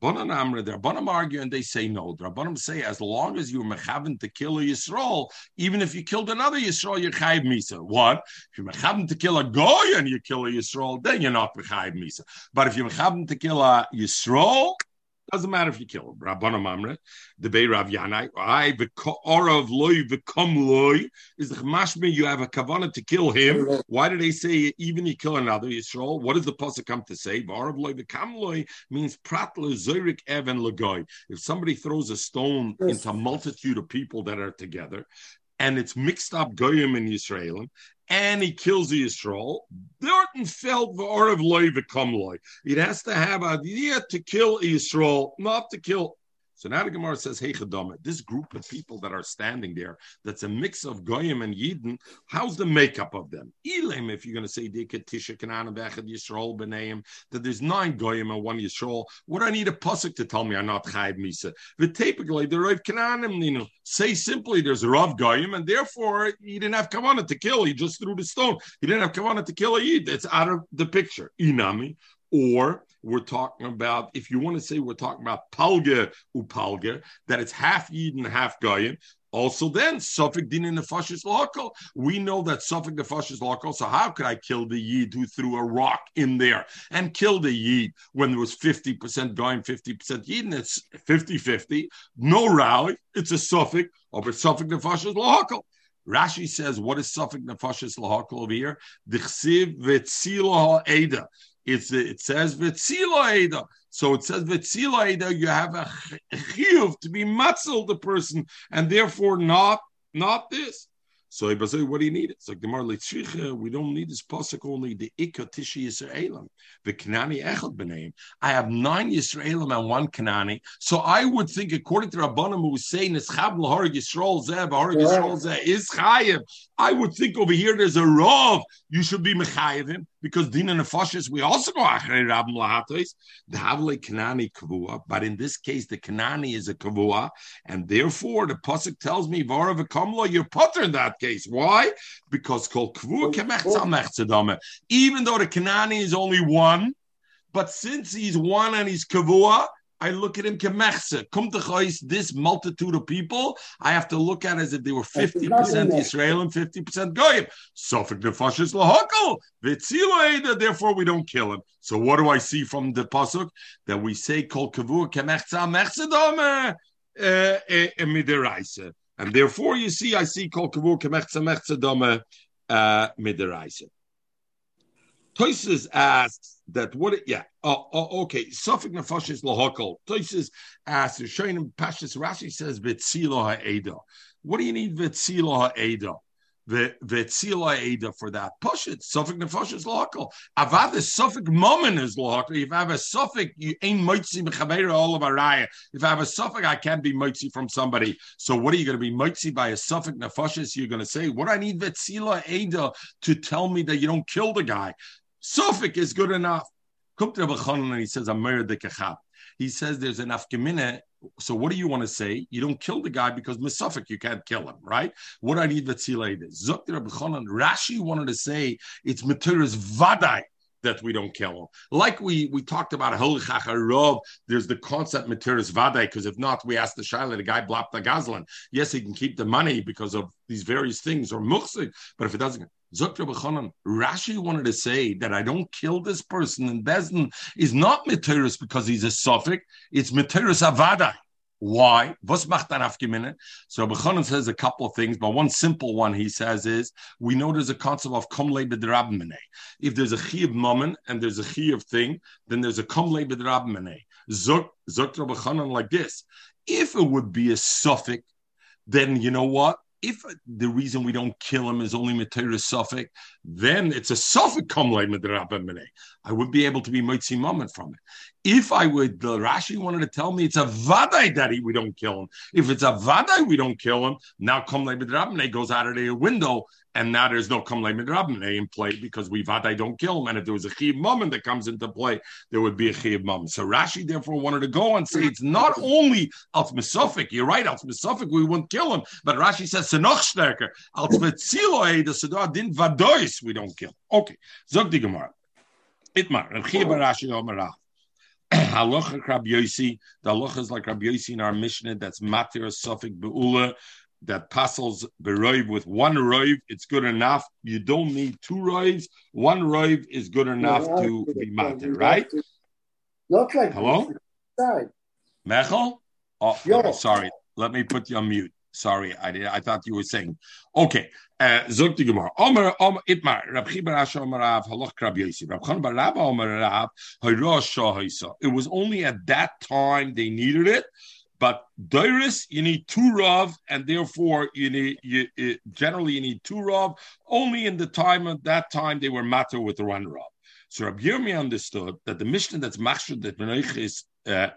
Rabbanan Amra, the Rabbanim argue and they say no. The Rabbanim say as long as you're mechaven to kill a Yisrael, even if you killed another Yisrael, you're chayiv misa. What? If you're mechaven to kill a goy and you kill a Yisrael, then you're not mechayiv misa. But if you're mechaven to kill a Yisrael, doesn't matter if you kill him. Rabbanim Amra, the Bei Rav Yanai, I orav loy v'kom loy is the mashme. You have a kavanah to kill him. Why do they say even you kill another Yisrael? What does the pasuk come to say? Orav loy v'kom loy means prat zorik evan lagoy. If somebody throws a stone into a multitude of people that are together, and it's mixed up goyim and Yisraelim, and he kills the Yisrael, felt v'orav loy v'kom loy. It has to have a idea to kill Yisrael, not to kill. So now the Gemara says, Hey Chadama, this group of people that are standing there, that's a mix of Goyim and Yidden, how's the makeup of them? Elim, if you're going to say Tisha Kanan Yisrael Beneim, that there's nine Goyim and one Yisrael, what do I need a Pusik to tell me I'm not Chayv Misa? But typically, the Rav Kananim, you know, say simply there's a Rav Goyim, and therefore he didn't have Kavanah to kill, he just threw the stone. He didn't have Kavanah to kill a Yid. It's out of the picture. Inami. Or we're talking about, if you want to say we're talking about palga upalga, that it's half and half Goyim. Also, then Sofek din in the local. We know that Sofek the fascist local. So how could I kill the Yid who threw a rock in there and kill the Yid when there was 50% going, 50% Yid, and it's 50-50, no rally, it's a Sofek over Sofek the fascist local. Rashi says, what is Sofek Nefashis Lahakol over here? Dichsiv v'tzila ha'eda. It's it says v'tzila eda. So it says v'tzila eda. You have a chiyuv to be matzel the person, and therefore not not this. So Ibazoi, what do you need? It's like the Marlitzricha, we don't need this pasuk only the Ikka Tishi Yisraelim, the Kanani Echad B'neim. I have nine Yisraelim and one Kanani. So I would think, according to Rabbanim who say Nischab Lahar Yisrael Zeh, Bahar Yisrael Zeh is Chayev. I would think over here there's a Rav, you should be Mechayevim because Dina Nefashis, we also go Achrei Rabim Lahatos, the Havle Kanani Kavua, but in this case, the Kanani is a Kavua, and therefore the Pasuk tells me, Vara V'kamla, you're putter in that case. Why? Because Kol Kavua Kemech Even though the Kanani is only one, but since he's one and he's Kavua, I look at him kemechse. Come to chois, this multitude of people, I have to look at as if they were 50% Israel and 50% Goyim. Sofek nefashis lahakal. Vitziloeda, therefore we don't kill him. So what do I see from the pasuk? That we say kol kavur kemechza mechzedome eh, eh, eh, midiraisa. And therefore you see, I see kol kavur kemechza mechzedome midiraisa. Toises asks that what? It, yeah. Oh, oh, okay. Sofek nefashis lahakol. Toises asks. Showing Pashas Rashi says vitzilo ha'eda. What do you need vitzilo ha'eda? The vitzilo ha'eda for that. Push it. Sofek nefashis lahakol. Avad the Sofek moment is lahakol. If I have a Sofek, you ain't mitzi mechabeira all of araya. If I have a Sofek, I can't be mitzi from somebody. So what are you going to be mitzi by a Sofek nefashis? You're going to say, what do I need vitzilo ha'eda to tell me that you don't kill the guy? Sofek is good enough. To Rabbi and he says, Amir de Kachab. He says there's an gemina. So what do you want to say? You don't kill the guy because Misuffolk, you can't kill him, right? What I need that is? Zokter Rabbi Rashi wanted to say it's Maturas Vadai that we don't kill him. Like we we talked about Rov, there's the concept Materis Vade, because if not, we ask the Shaila, the guy blocked the Gazlan. Yes, he can keep the money because of these various things, or Muxik, but if it doesn't, Rashi wanted to say that I don't kill this person in Beis din is not Materis because he's a Sofek, it's Materis Avada. Why? Was? So Bechonen says a couple of things, but one simple one he says is we know there's a concept of komle b'drabmene. If there's a chiyuv moment and there's a chiyuv thing, then there's a komle b'drabmene. Zok Zok like this. If it would be a suffix, then you know what? If the reason we don't kill him is only Materis Sofek, then it's a Sofek Kamlay Midrabamene. I would be able to be Mitzi Moment from it. If I would, Rashi wanted to tell me it's a Vadai that we don't kill him. If it's a Vadai we don't kill him, now Kamlay Midrabamene goes out of the window and now there's no Kamlay Midrabamene in play because we Vadai don't kill him. And if there was a Chiv Moment that comes into play, there would be a Chiv Moment. So Rashi therefore wanted to go and say it's not only Alf you're right, Alf we wouldn't kill him, but Rashi says Senoch Stärker, Alf Metziloe, the Sadar din Vadois, we don't kill. Okay, Zog die Gemara. Itmar, Reb Chia Barashi Omerach. [CLEARS THROAT] Halacha Rabbi Yosi. The halacha is like Rabbi Yosi in our Mishnah. That's matir suffix beula. That passes beroiv with one roiv. It's good enough. You don't need two roivs. One roiv is good enough no, to be matir, right? Not like hello. Mechel. Oh, oh, sorry. Let me put you on mute. Sorry, I did. I thought you were saying. Okay, zog die Gemara. Omer, Omer, Itmar, Chibar Asher Omer Rav, Halach Bar Omer Rav, Shah It was only at that time they needed it, but Doris, you need two Rav, and therefore you need, you, it, generally you need two Rav. Only in the time of that time they were matter with the one Rav. So Rab Yirmi understood that the mission that's machshud that Menoich is uh,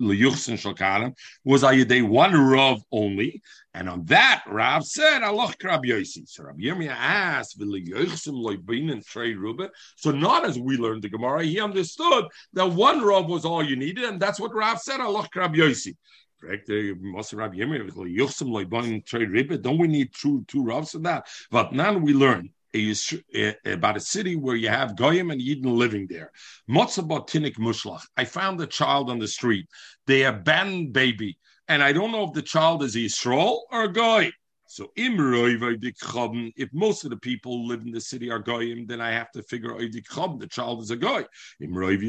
liyuchsin shalkanim was ayidei one rav only, and on that Rav said Allah Krab Yosi. So Rabbi Yirmiyah asked, "V'liyuchsim loybin trade ruba." So not as we learned the Gemara, he understood that one rav was all you needed, and that's what Rav said. Allah Krab Yosi. Correct? Don't we need two two ravs for that? But now we learn about a city where you have goyim and yidden living there. Motzabot mushlach. I found a child on the street. They abandoned baby, and I don't know if the child is a Yisrael or a goy. So if most of the people live in the city are goyim, then I have to figure out the child is a goy. If the roiv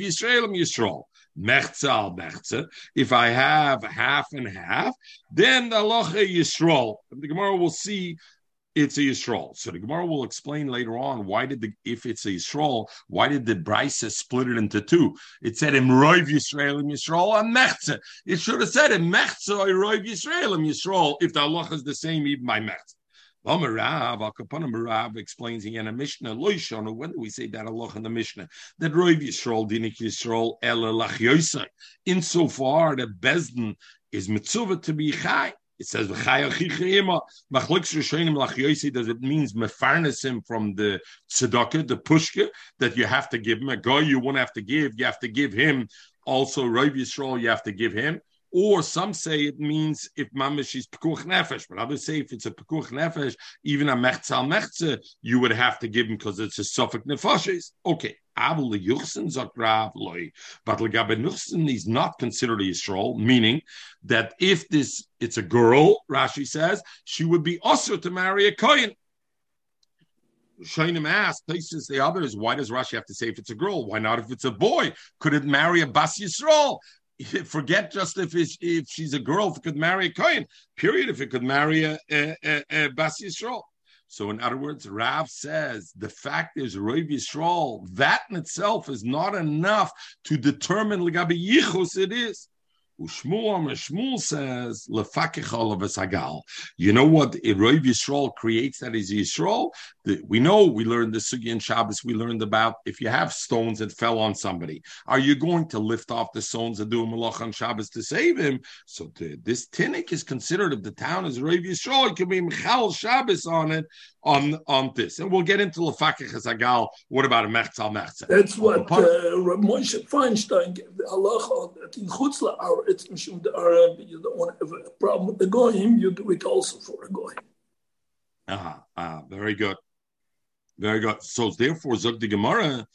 Yisraelim Yisrael. Mechza mechza. If I have half and half, then the locha Yisrael. The Gemara will see it's a Yisrael. So the Gemara will explain later on why did the if it's a Yisrael, why did the Brisa split it into two? It said in Roiv Yisrael and Yisrael and Mechza. It should have said in Mechza or Roiv Yisrael and Yisrael if the Allah is the same even by Mechza. Rav, Rav explains in a Mishnah, Loishana, when do we say that Allah in the Mishnah? That Roiv Yisrael, Dinik Yisrael, Ela Lach Yosei. Insofar that Beis din is mitzvah to be chai. It says does it means mefarnes him from the tzedakah, the pushka that you have to give him a guy you won't have to give, you have to give him also Rav Yisrael, you have to give him. Or some say it means if mamish is pekuch nefesh, but others say if it's a pekuch nefesh, even a mechzal mechze, you would have to give him because it's a suffix nefashes. Okay, Abel Yuchsin Zakrav loy, but Legabe Nuchsin is not considered a Yisrael, meaning that if this it's a girl, Rashi says, she would be also to marry a Kohen. Shainim asked, places the others, why does Rashi have to say if it's a girl? Why not if it's a boy? Could it marry a Bas Yisrael? [LAUGHS] forget just if if she's a girl, if could marry a Kohen, period, if it could marry a, a, a, a Bas Yisrael. So, in other words, Rav says the fact is Rav Yisrael, that in itself is not enough to determine Legabi Yichus it is. Shmuel says, Lefakechol of Sagal. You know what Rav Yisrael creates that is Yisrael? we know we learned the Sugi in Shabbos, we learned about if you have stones that fell on somebody, are you going to lift off the stones and do a malach on Shabbos to save him? So to, this tinnik is considered, if the town is Rav Yisrael, it can be Michal Shabbos on it, on, on this. And we'll get into Lefakich Hazagal. What about a Mechzal Mechzal? That's what uh, Moshe Feinstein gave the halacha in Chutzla, our it's Mishum the Arab, you don't want to have a problem with the Goyim, you do it also for a Goyim. Ah, uh-huh. very good. Very good. So therefore, Zog the Gemara,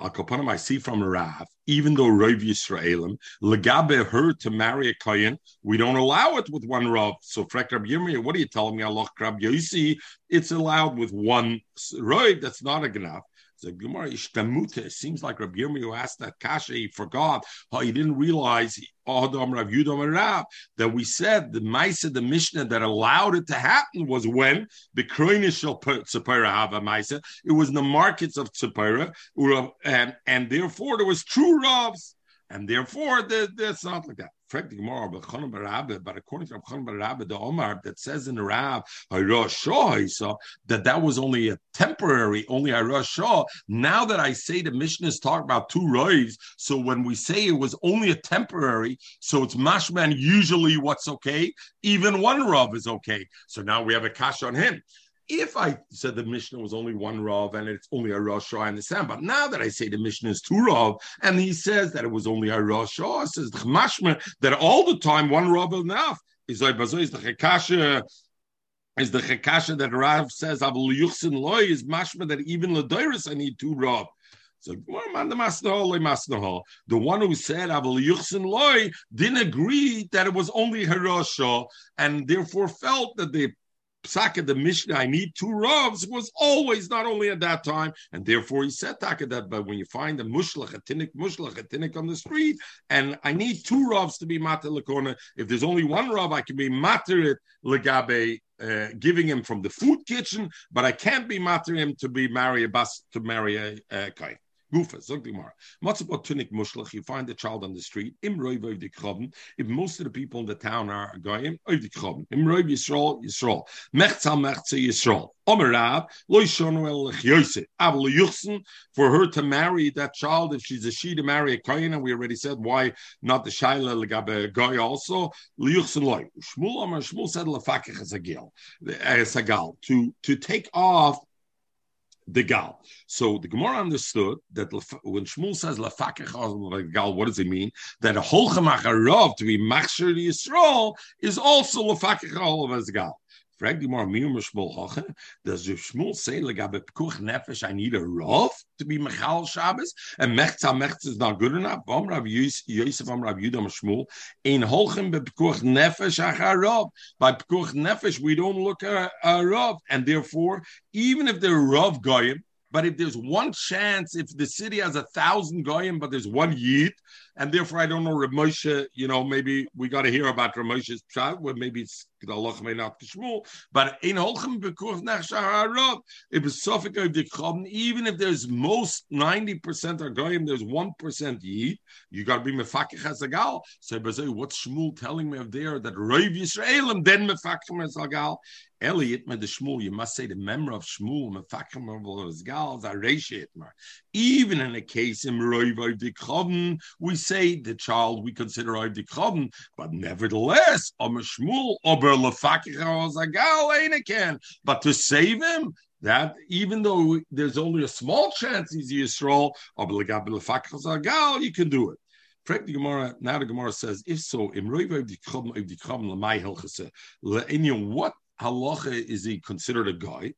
Al I see from Rav, even though Rav Yisraelim, Legabe her to marry a Kayan, we don't allow it with one Rav. So Frek Rab Yirmiyah, what are you telling me? Allah Krab Yosi, it's allowed with one Rav, that's not a enough. The Gemara Ishtamuta. Seems like Rabbi Yirmiyahu asked that Kasha. He forgot how he didn't realize that we said the Maisa, the Mishnah that allowed it to happen was when Maisa. It was in the markets of Tzipora, and, and therefore there was true Ravs, and therefore the, that's not like that but according to Rabchanan Barabba, the Omar that says in the Rab, that that was only a temporary, only a Shah. Now that I say the Mishnah is talking about two roives, so when we say it was only a temporary, so it's mashman usually what's okay, even one Rav is okay. So now we have a cash on him if I said the Mishnah was only one Rav and it's only a Rosh, I understand. But now that I say the Mishnah is two Rav and he says that it was only a Rosh, I says that all the time one Rav is enough. Is the is the Chekasha that Rav says Abul Yuchsin Loy is mashma that even Ladairis I need two Rav. So the one who said Abul Yuchsin Loy didn't agree that it was only Harosha and therefore felt that the Psaka, the Mishnah, I need two Ravs, was always not only at that time, and therefore he said Taka that, but when you find a mushlach, a tinnik mushlach, a tinnik on the street, and I need two Ravs to be matir lekona, if there's only one Rav, I can be matir it legabe, uh, giving him from the food kitchen, but I can't be matir him to be marry a bus, to marry a, a Gufa, zog the Gemara. Matzah tunik mushlach, you find the child on the street. Im roiv of the. If most of the people in the town are goyim, of the krabben. Im roiv Yisrael, Yisrael. Mechza mechza Yisrael. Omer loy shonu el lechyoyse. Aval yuchsen, for her to marry that child, if she's a she to marry a kohen, and we already said why not the shaila legabe goy also, liyuchsen loy. Shmuel Omer, Shmuel said lefakech as a to, to take off the gal. So the Gemara understood that when Shmuel says lafakech gal, what does it mean? That a holchamach to be machshir Yisrael is also lafakech gal. Frag die more mir Shmuel. Does Shmuel say legabe pekuch nefesh? I need a rov to be mechal Shabbos, and mechza mechza is not good enough. Bam Rav Yosef Bam Rav Yudam Shmuel in holchem bepekuch nefesh acharov. By pekuch nefesh, we don't look at a rov, and therefore, even if they're rov goyim, but if there's one chance, if the city has a thousand goyim, but there's one yid, and therefore I don't know Ramosha, you know, maybe we got to hear about Ramosha's child, where maybe it's the Allah may not Kishmul, but in Holchem Bekurv Nechshah it was Suffolk of the even if there's most 90% are goyim, there's 1% yid, you got to be Mefakich as a gal. So, what's Shmuel telling me of there that Rav Yisraelim then Mefakich as a gal? Elliot med the Shmuel, you must say the memory of Shmuel, Mefachim of gals, Even in a case in Roiv the we say the child we consider the but nevertheless, Am Shmuel, Ober can. But to save him, that even though there's only a small chance he's a Yisrael, you can do it. Frank the Gemara, now the Gemara says, if so, what halacha is he considered a guy?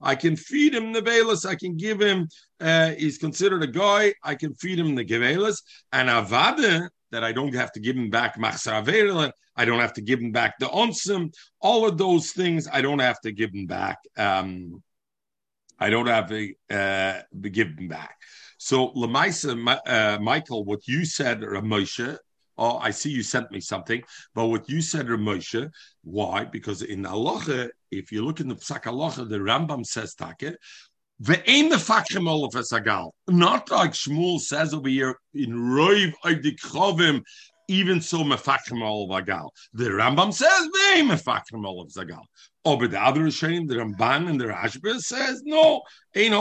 I can feed him nevelas. I can give him. Uh, he's considered a guy. I can feed him the gevelas and avada that I don't have to give him back machsar I don't have to give him back the onsim. All of those things I don't have to give him back. Um, I don't have to uh, give him back. So Lamaisa, uh, Michael, what you said, Ramosha, oh, I see you sent me something. But what you said, Ramosha, why? Because in Allah, if you look in the Psak Allah, the Rambam says, Take, not like Shmuel says over here in Roiv Krovim, even so mefachim all vagal. The Rambam says they mefachim all of zagal. But the other Rishonim, the Ramban and the Rashba says no. Ein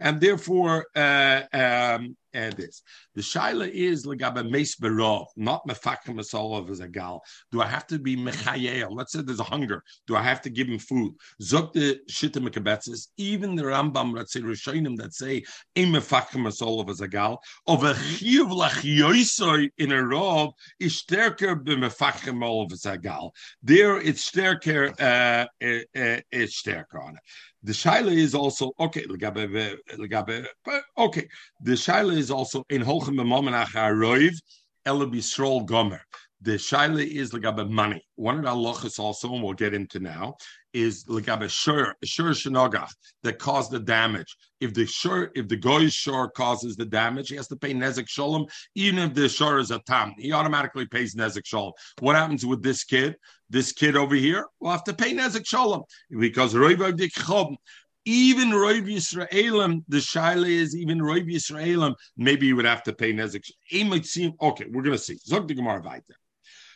and therefore uh, um, uh, this. The shaila is legabe meis berov, not mefakim masolav as a gal. Do I have to be mechayel? Let's say there's a hunger. Do I have to give him food? Zok the shita mekabetzis. Even the Rambam, let's say Rishonim that say im mefakim masolav as a gal of a chiyuv in a rov is stärker b'mefakim olav as a gal. There it's stärker, uh, uh, uh, stärker on it. The shaila is also okay. Okay, the shaila is also in holchem b'momenach haroiv elabisrol gomer. The shaila is legabe money. One of the halachas also, and we'll get into now, is legabe shur shur shenogach that caused the damage. If the shur, if the goy's shur causes the damage, he has to pay nezek shalom, even if the shur is a tam. He automatically pays nezek shalom. What happens with this kid? This kid over here will have to pay nezek shalom because roivav even Roiv Yisraelim, the Shaila is even Roiv Yisraelim, maybe you would have to pay Nezek. It might seem, okay, we're going to see. Zog the Gemara.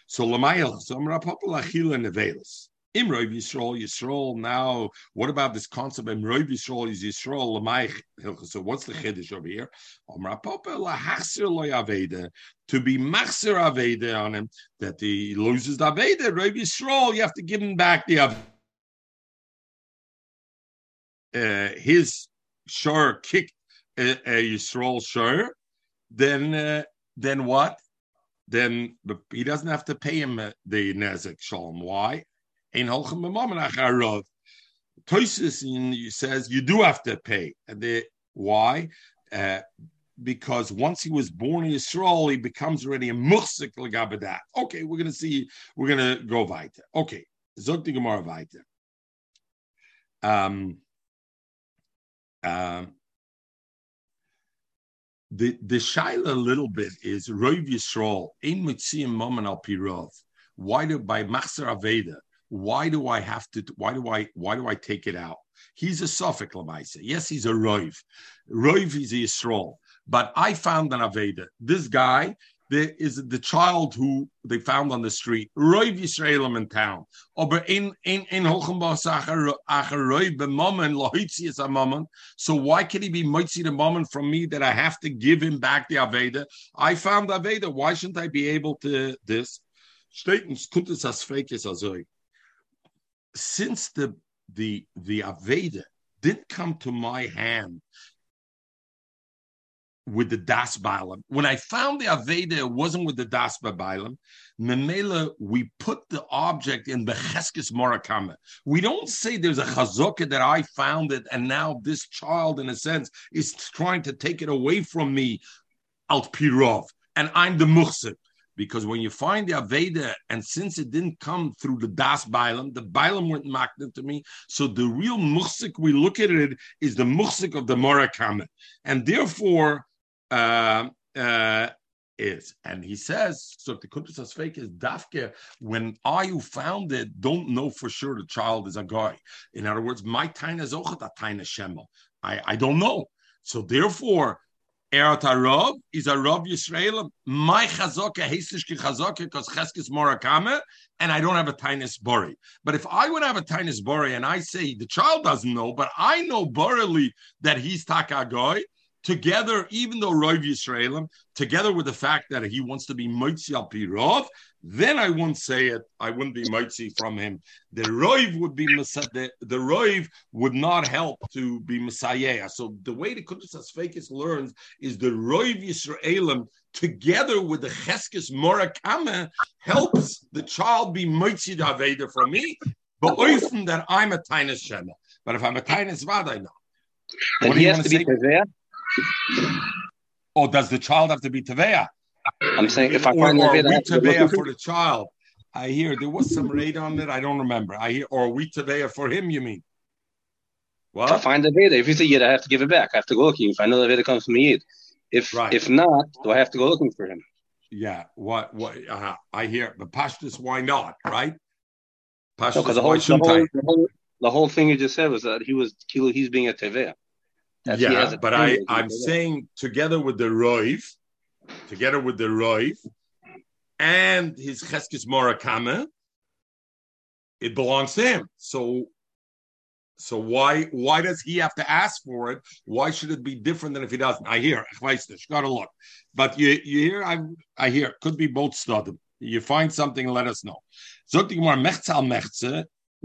So Lamayel, so Amrapapal Achila Nevelis. Imroiv Yisrael, Yisrael. Now, what about this concept? Imroiv Yisrael is Yisrael. So, what's the chiddush over here? To be machzer aveda on him, that he loses the aveda. Roiv Yisrael, you have to give him back the aveda. Uh, his shore kicked a, a Yisrael shore, then uh, then what? Then he doesn't have to pay him uh, the nezek shalom. Why? Ein holchem b'mamanach Toisus says you do have to pay. The, why? Uh, because once he was born in Yisrael, he becomes already a muhsik legabadat. Okay, we're going to see. We're going to go weiter. Okay, zog the Gemara weiter. Um, um, the the shaila a little bit is Rov Yisrael in Mitziyim Momen al Pirov. Why do by Machzer Aveda? Why do I have to? Why do I? Why do I take it out? He's a Sofek Lamaisa. Yes, he's a Roiv. Roiv is a Yisrael. But I found an Aveda. This guy, there is the child who they found on the street. Roiv Yisraelim in town. So why can he be mitzi the moment from me that I have to give him back the Aveda? I found Aveda. Why shouldn't I be able to this? Stehtens kuntes as frekes azoi since the the the Aveda didn't come to my hand with the Das Bailam. When I found the Aveda, it wasn't with the Das Bailam. Memela, we put the object in the Cheskes Morakama. We don't say there's a chazokah that I found it, and now this child, in a sense, is trying to take it away from me, Alt Pirov, and I'm the Muhsib. Because when you find the Aveda, and since it didn't come through the Das Bailam, the Bailam weren't marked to me. So the real Muhsik, we look at it, is the Muhsik of the Morakama. And therefore, uh, uh, is. And he says, so the Kuntus fake is Dafke, when I who found it don't know for sure the child is a guy. In other words, my Taina is Ochat Taina Shema. I, I don't know. So therefore, Erat Arav is a Rav Yisrael. My chazaka hestish ki chazaka because cheskes morakame, and I don't have a tainis bori. But if I would have a tainis bori, and I say the child doesn't know, but I know borily that he's takagoy, together, even though Rav Yisraelim, together with the fact that he wants to be Moitzi al Pirov, then I wouldn't say it. I wouldn't be Moitzi from him. The Roiv would be the, the Roiv would not help to be Messiah. So the way the Kudus Asfekis learns is the Roiv Yisraelim together with the Cheskes Morakame helps the child be Moitzi Daveda from me, but often that I'm a Tainus Shema. But if I'm a Tainus Vad, I know. What do you want to say? Or does the child have to be Tavea? I'm saying if I or, find or the we Tavea for the child. I hear there was some raid on it. I don't remember. I hear, or we Tavea for him, you mean? What? If I find the Veda, if you say Yid, I have to give it back. I have to go looking. If I know the Veda comes from Yid. If right. if not, do I have to go looking for him? Yeah. What? What? Uh, I hear. But Pashtus, why not? Right? Pashtus, no, the whole, the whole, the whole, the whole thing you just said was that he was he's being a Tevea. That's, yeah, but I, I'm saying together with the Roiv, together with the Roiv and his Cheskis Morakame, it belongs to him. So so why why does he have to ask for it? Why should it be different than if he doesn't? I hear, gotta look. But you you hear I I hear could be both. You find something, let us know.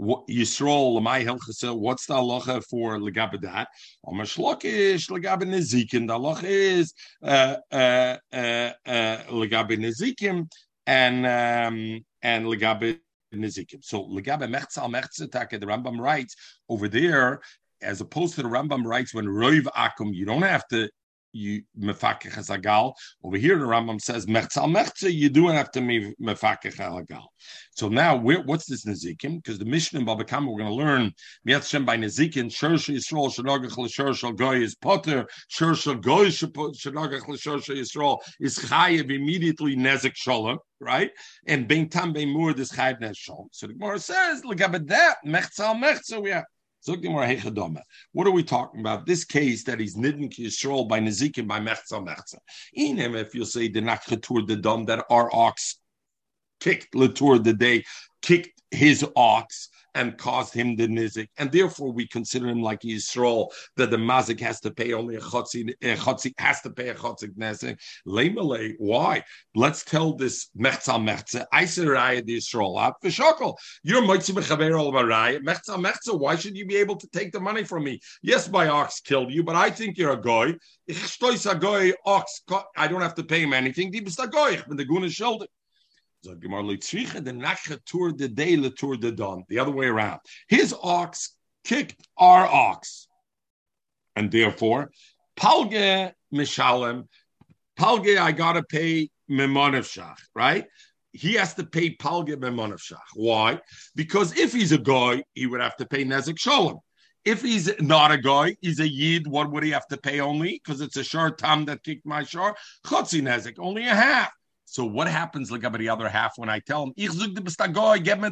Yisrael Lamai Hilchasa, what's the halacha for legabe that? Omer shlokish. The halacha is uh, uh, uh, uh, nezikim and um, and nezikim. So legabe mechzal mechzetake, the Rambam writes over there, as opposed to the Rambam writes when roiv akum, you don't have to you mefakech hazagal. Over here, the Rambam says mechzal mechze. You do have to mefakech hazagal. So now, what's this nezikim? Because the Mishnah in Baba Kama, we're going to learn miyatzem by nezikim. Shorsh Yisrael shenagach l'shorsh goy is potter. Shorsh goy shenagach l'shorsh Yisrael is chayev immediately nezik shalom. Right, and bein tam bein mur this chayev nezik shalom. So the Gemara says, look at that mechzal mechze. We have. What are we talking about? This case that he's nidden Yisrael by Nezikim by Mechza Mechza. In him, if you say the Nachchatur the Dom that our ox kicked Latour the day, kicked his ox and caused him the nizik, and therefore we consider him like Yisrael that the mazik has to pay only a chotzi, a chotzi has to pay a chotzik nizik. Leimale, why? Let's tell this mechza mechza. I said raya the Yisrael out for You're moitzi mechaver al maraya mechza mechza. Why should you be able to take the money from me? Yes, my ox killed you, but I think you're a goy. Ich a goy ox. I don't have to pay him anything. Die bist goy. Ich bin the guna shoulder. The other way around. His ox kicked our ox, and therefore Palge Mishalem. Palge, I gotta pay Memonevshach, right? He has to pay Palge Memonevshach. Why? Because if he's a guy, he would have to pay Nezek Shalom. If he's not a guy, he's a yid. What would he have to pay only? Because it's a short time that kicked my shar. Chotzi nezek, only a half. So what happens like about the other half when I tell him, ich zug de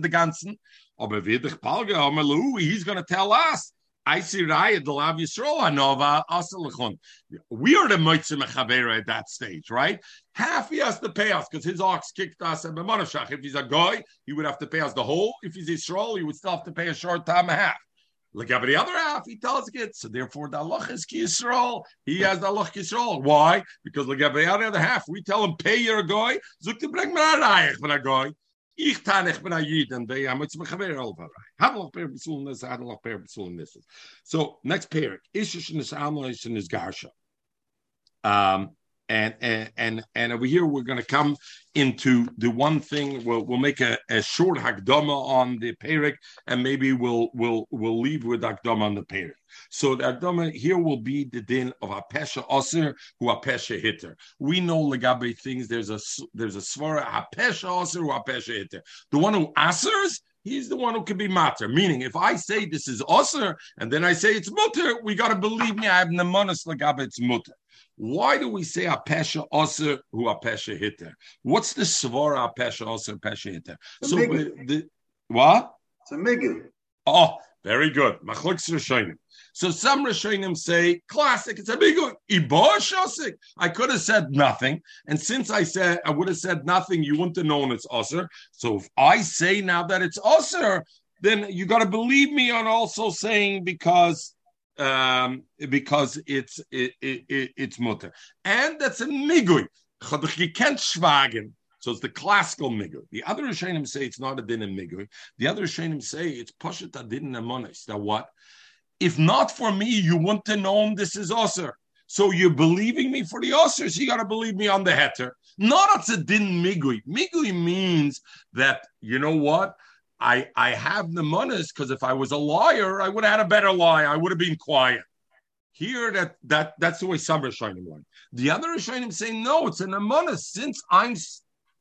ganzen, aber wir dich palge, he's going to tell us. I see Raya the Lav Anova Asalachon. We are the Moitzim Chavera at that stage, right? Half he has to pay us because his ox kicked us at Memonashach. If he's a guy, he would have to pay us the whole. If he's Yisrael, he would still have to pay a short time a half. Look at the other half, he tells it. So therefore, the Allah is Yisrael. He has the Allah Yisrael. Why? Because look at the other half. We tell him, pay your guy. Brengen maar een van een guy. Ich a yid and they am it's. So next pair, ishish this amlish in this garsha. Um, and and and over here we're going to come into the one thing we'll we'll make a, a short hakdama on the perik and maybe we'll we'll we'll leave with hakdama on the perik so the hakdama here will be the din of a pesha oser who pesha hitter we know legabe things there's a there's a svara pesha oser who pesha hitter the one who asers He's the one who can be matter. Meaning, if I say this is osir and then I say it's mutter, we got to believe me. I have nemanis legabe it's mutter. Why do we say a pesha oser who a pesha hitter? What's the svara pesha oser pesha hitter? So the, what? It's a miggy. Oh, very good. Machlokes Rishonim. So some Rishonim say classic. It's a big one. I could have said nothing, and since I said I would have said nothing, you wouldn't have known it's oser. So if I say now that it's oser, then you got to believe me on also saying because um, because it's it, it, it, it's mutter, and that's a migui. Schwagen. So it's the classical migui. The other Rishonim say it's not a din in migui. The other Rishonim say it's poshet adin amonis. That what? If not for me, you wouldn't have known this is osir. So you're believing me for the osir, so you got to believe me on the heter. Not that's a din migui. Migui means that you know what I I have the monas because if I was a liar, I would have had a better lie. I would have been quiet. Here, that that that's the way some Rishonim learn. The other Rishonim saying no, it's an amana. Since I'm,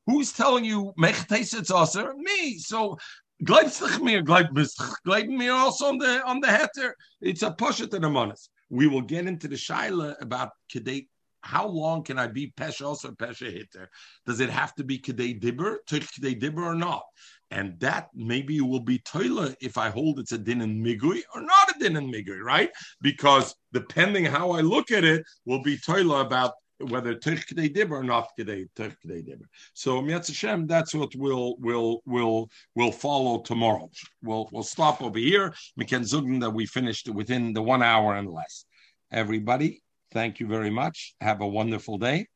who's telling you mechteis it's aser? Me. So gleibstich mir, gleib mir also on the on the heter. It's a pushet and amanas. We will get into the shaila about kedei. How long can I be pesha also pesha hitter? Does it have to be kedei dibber, to kedei dibber or not? And that maybe will be toilet if I hold it's a din and migui or not a din and migui, right? Because depending how I look at it, will be toilet about whether Turk dib or not Turk dib. So Mietz Hashem, that's what we'll will will will follow tomorrow. We'll we'll stop over here. Can zugn that we finished within the one hour and less. Everybody, thank you very much. Have a wonderful day.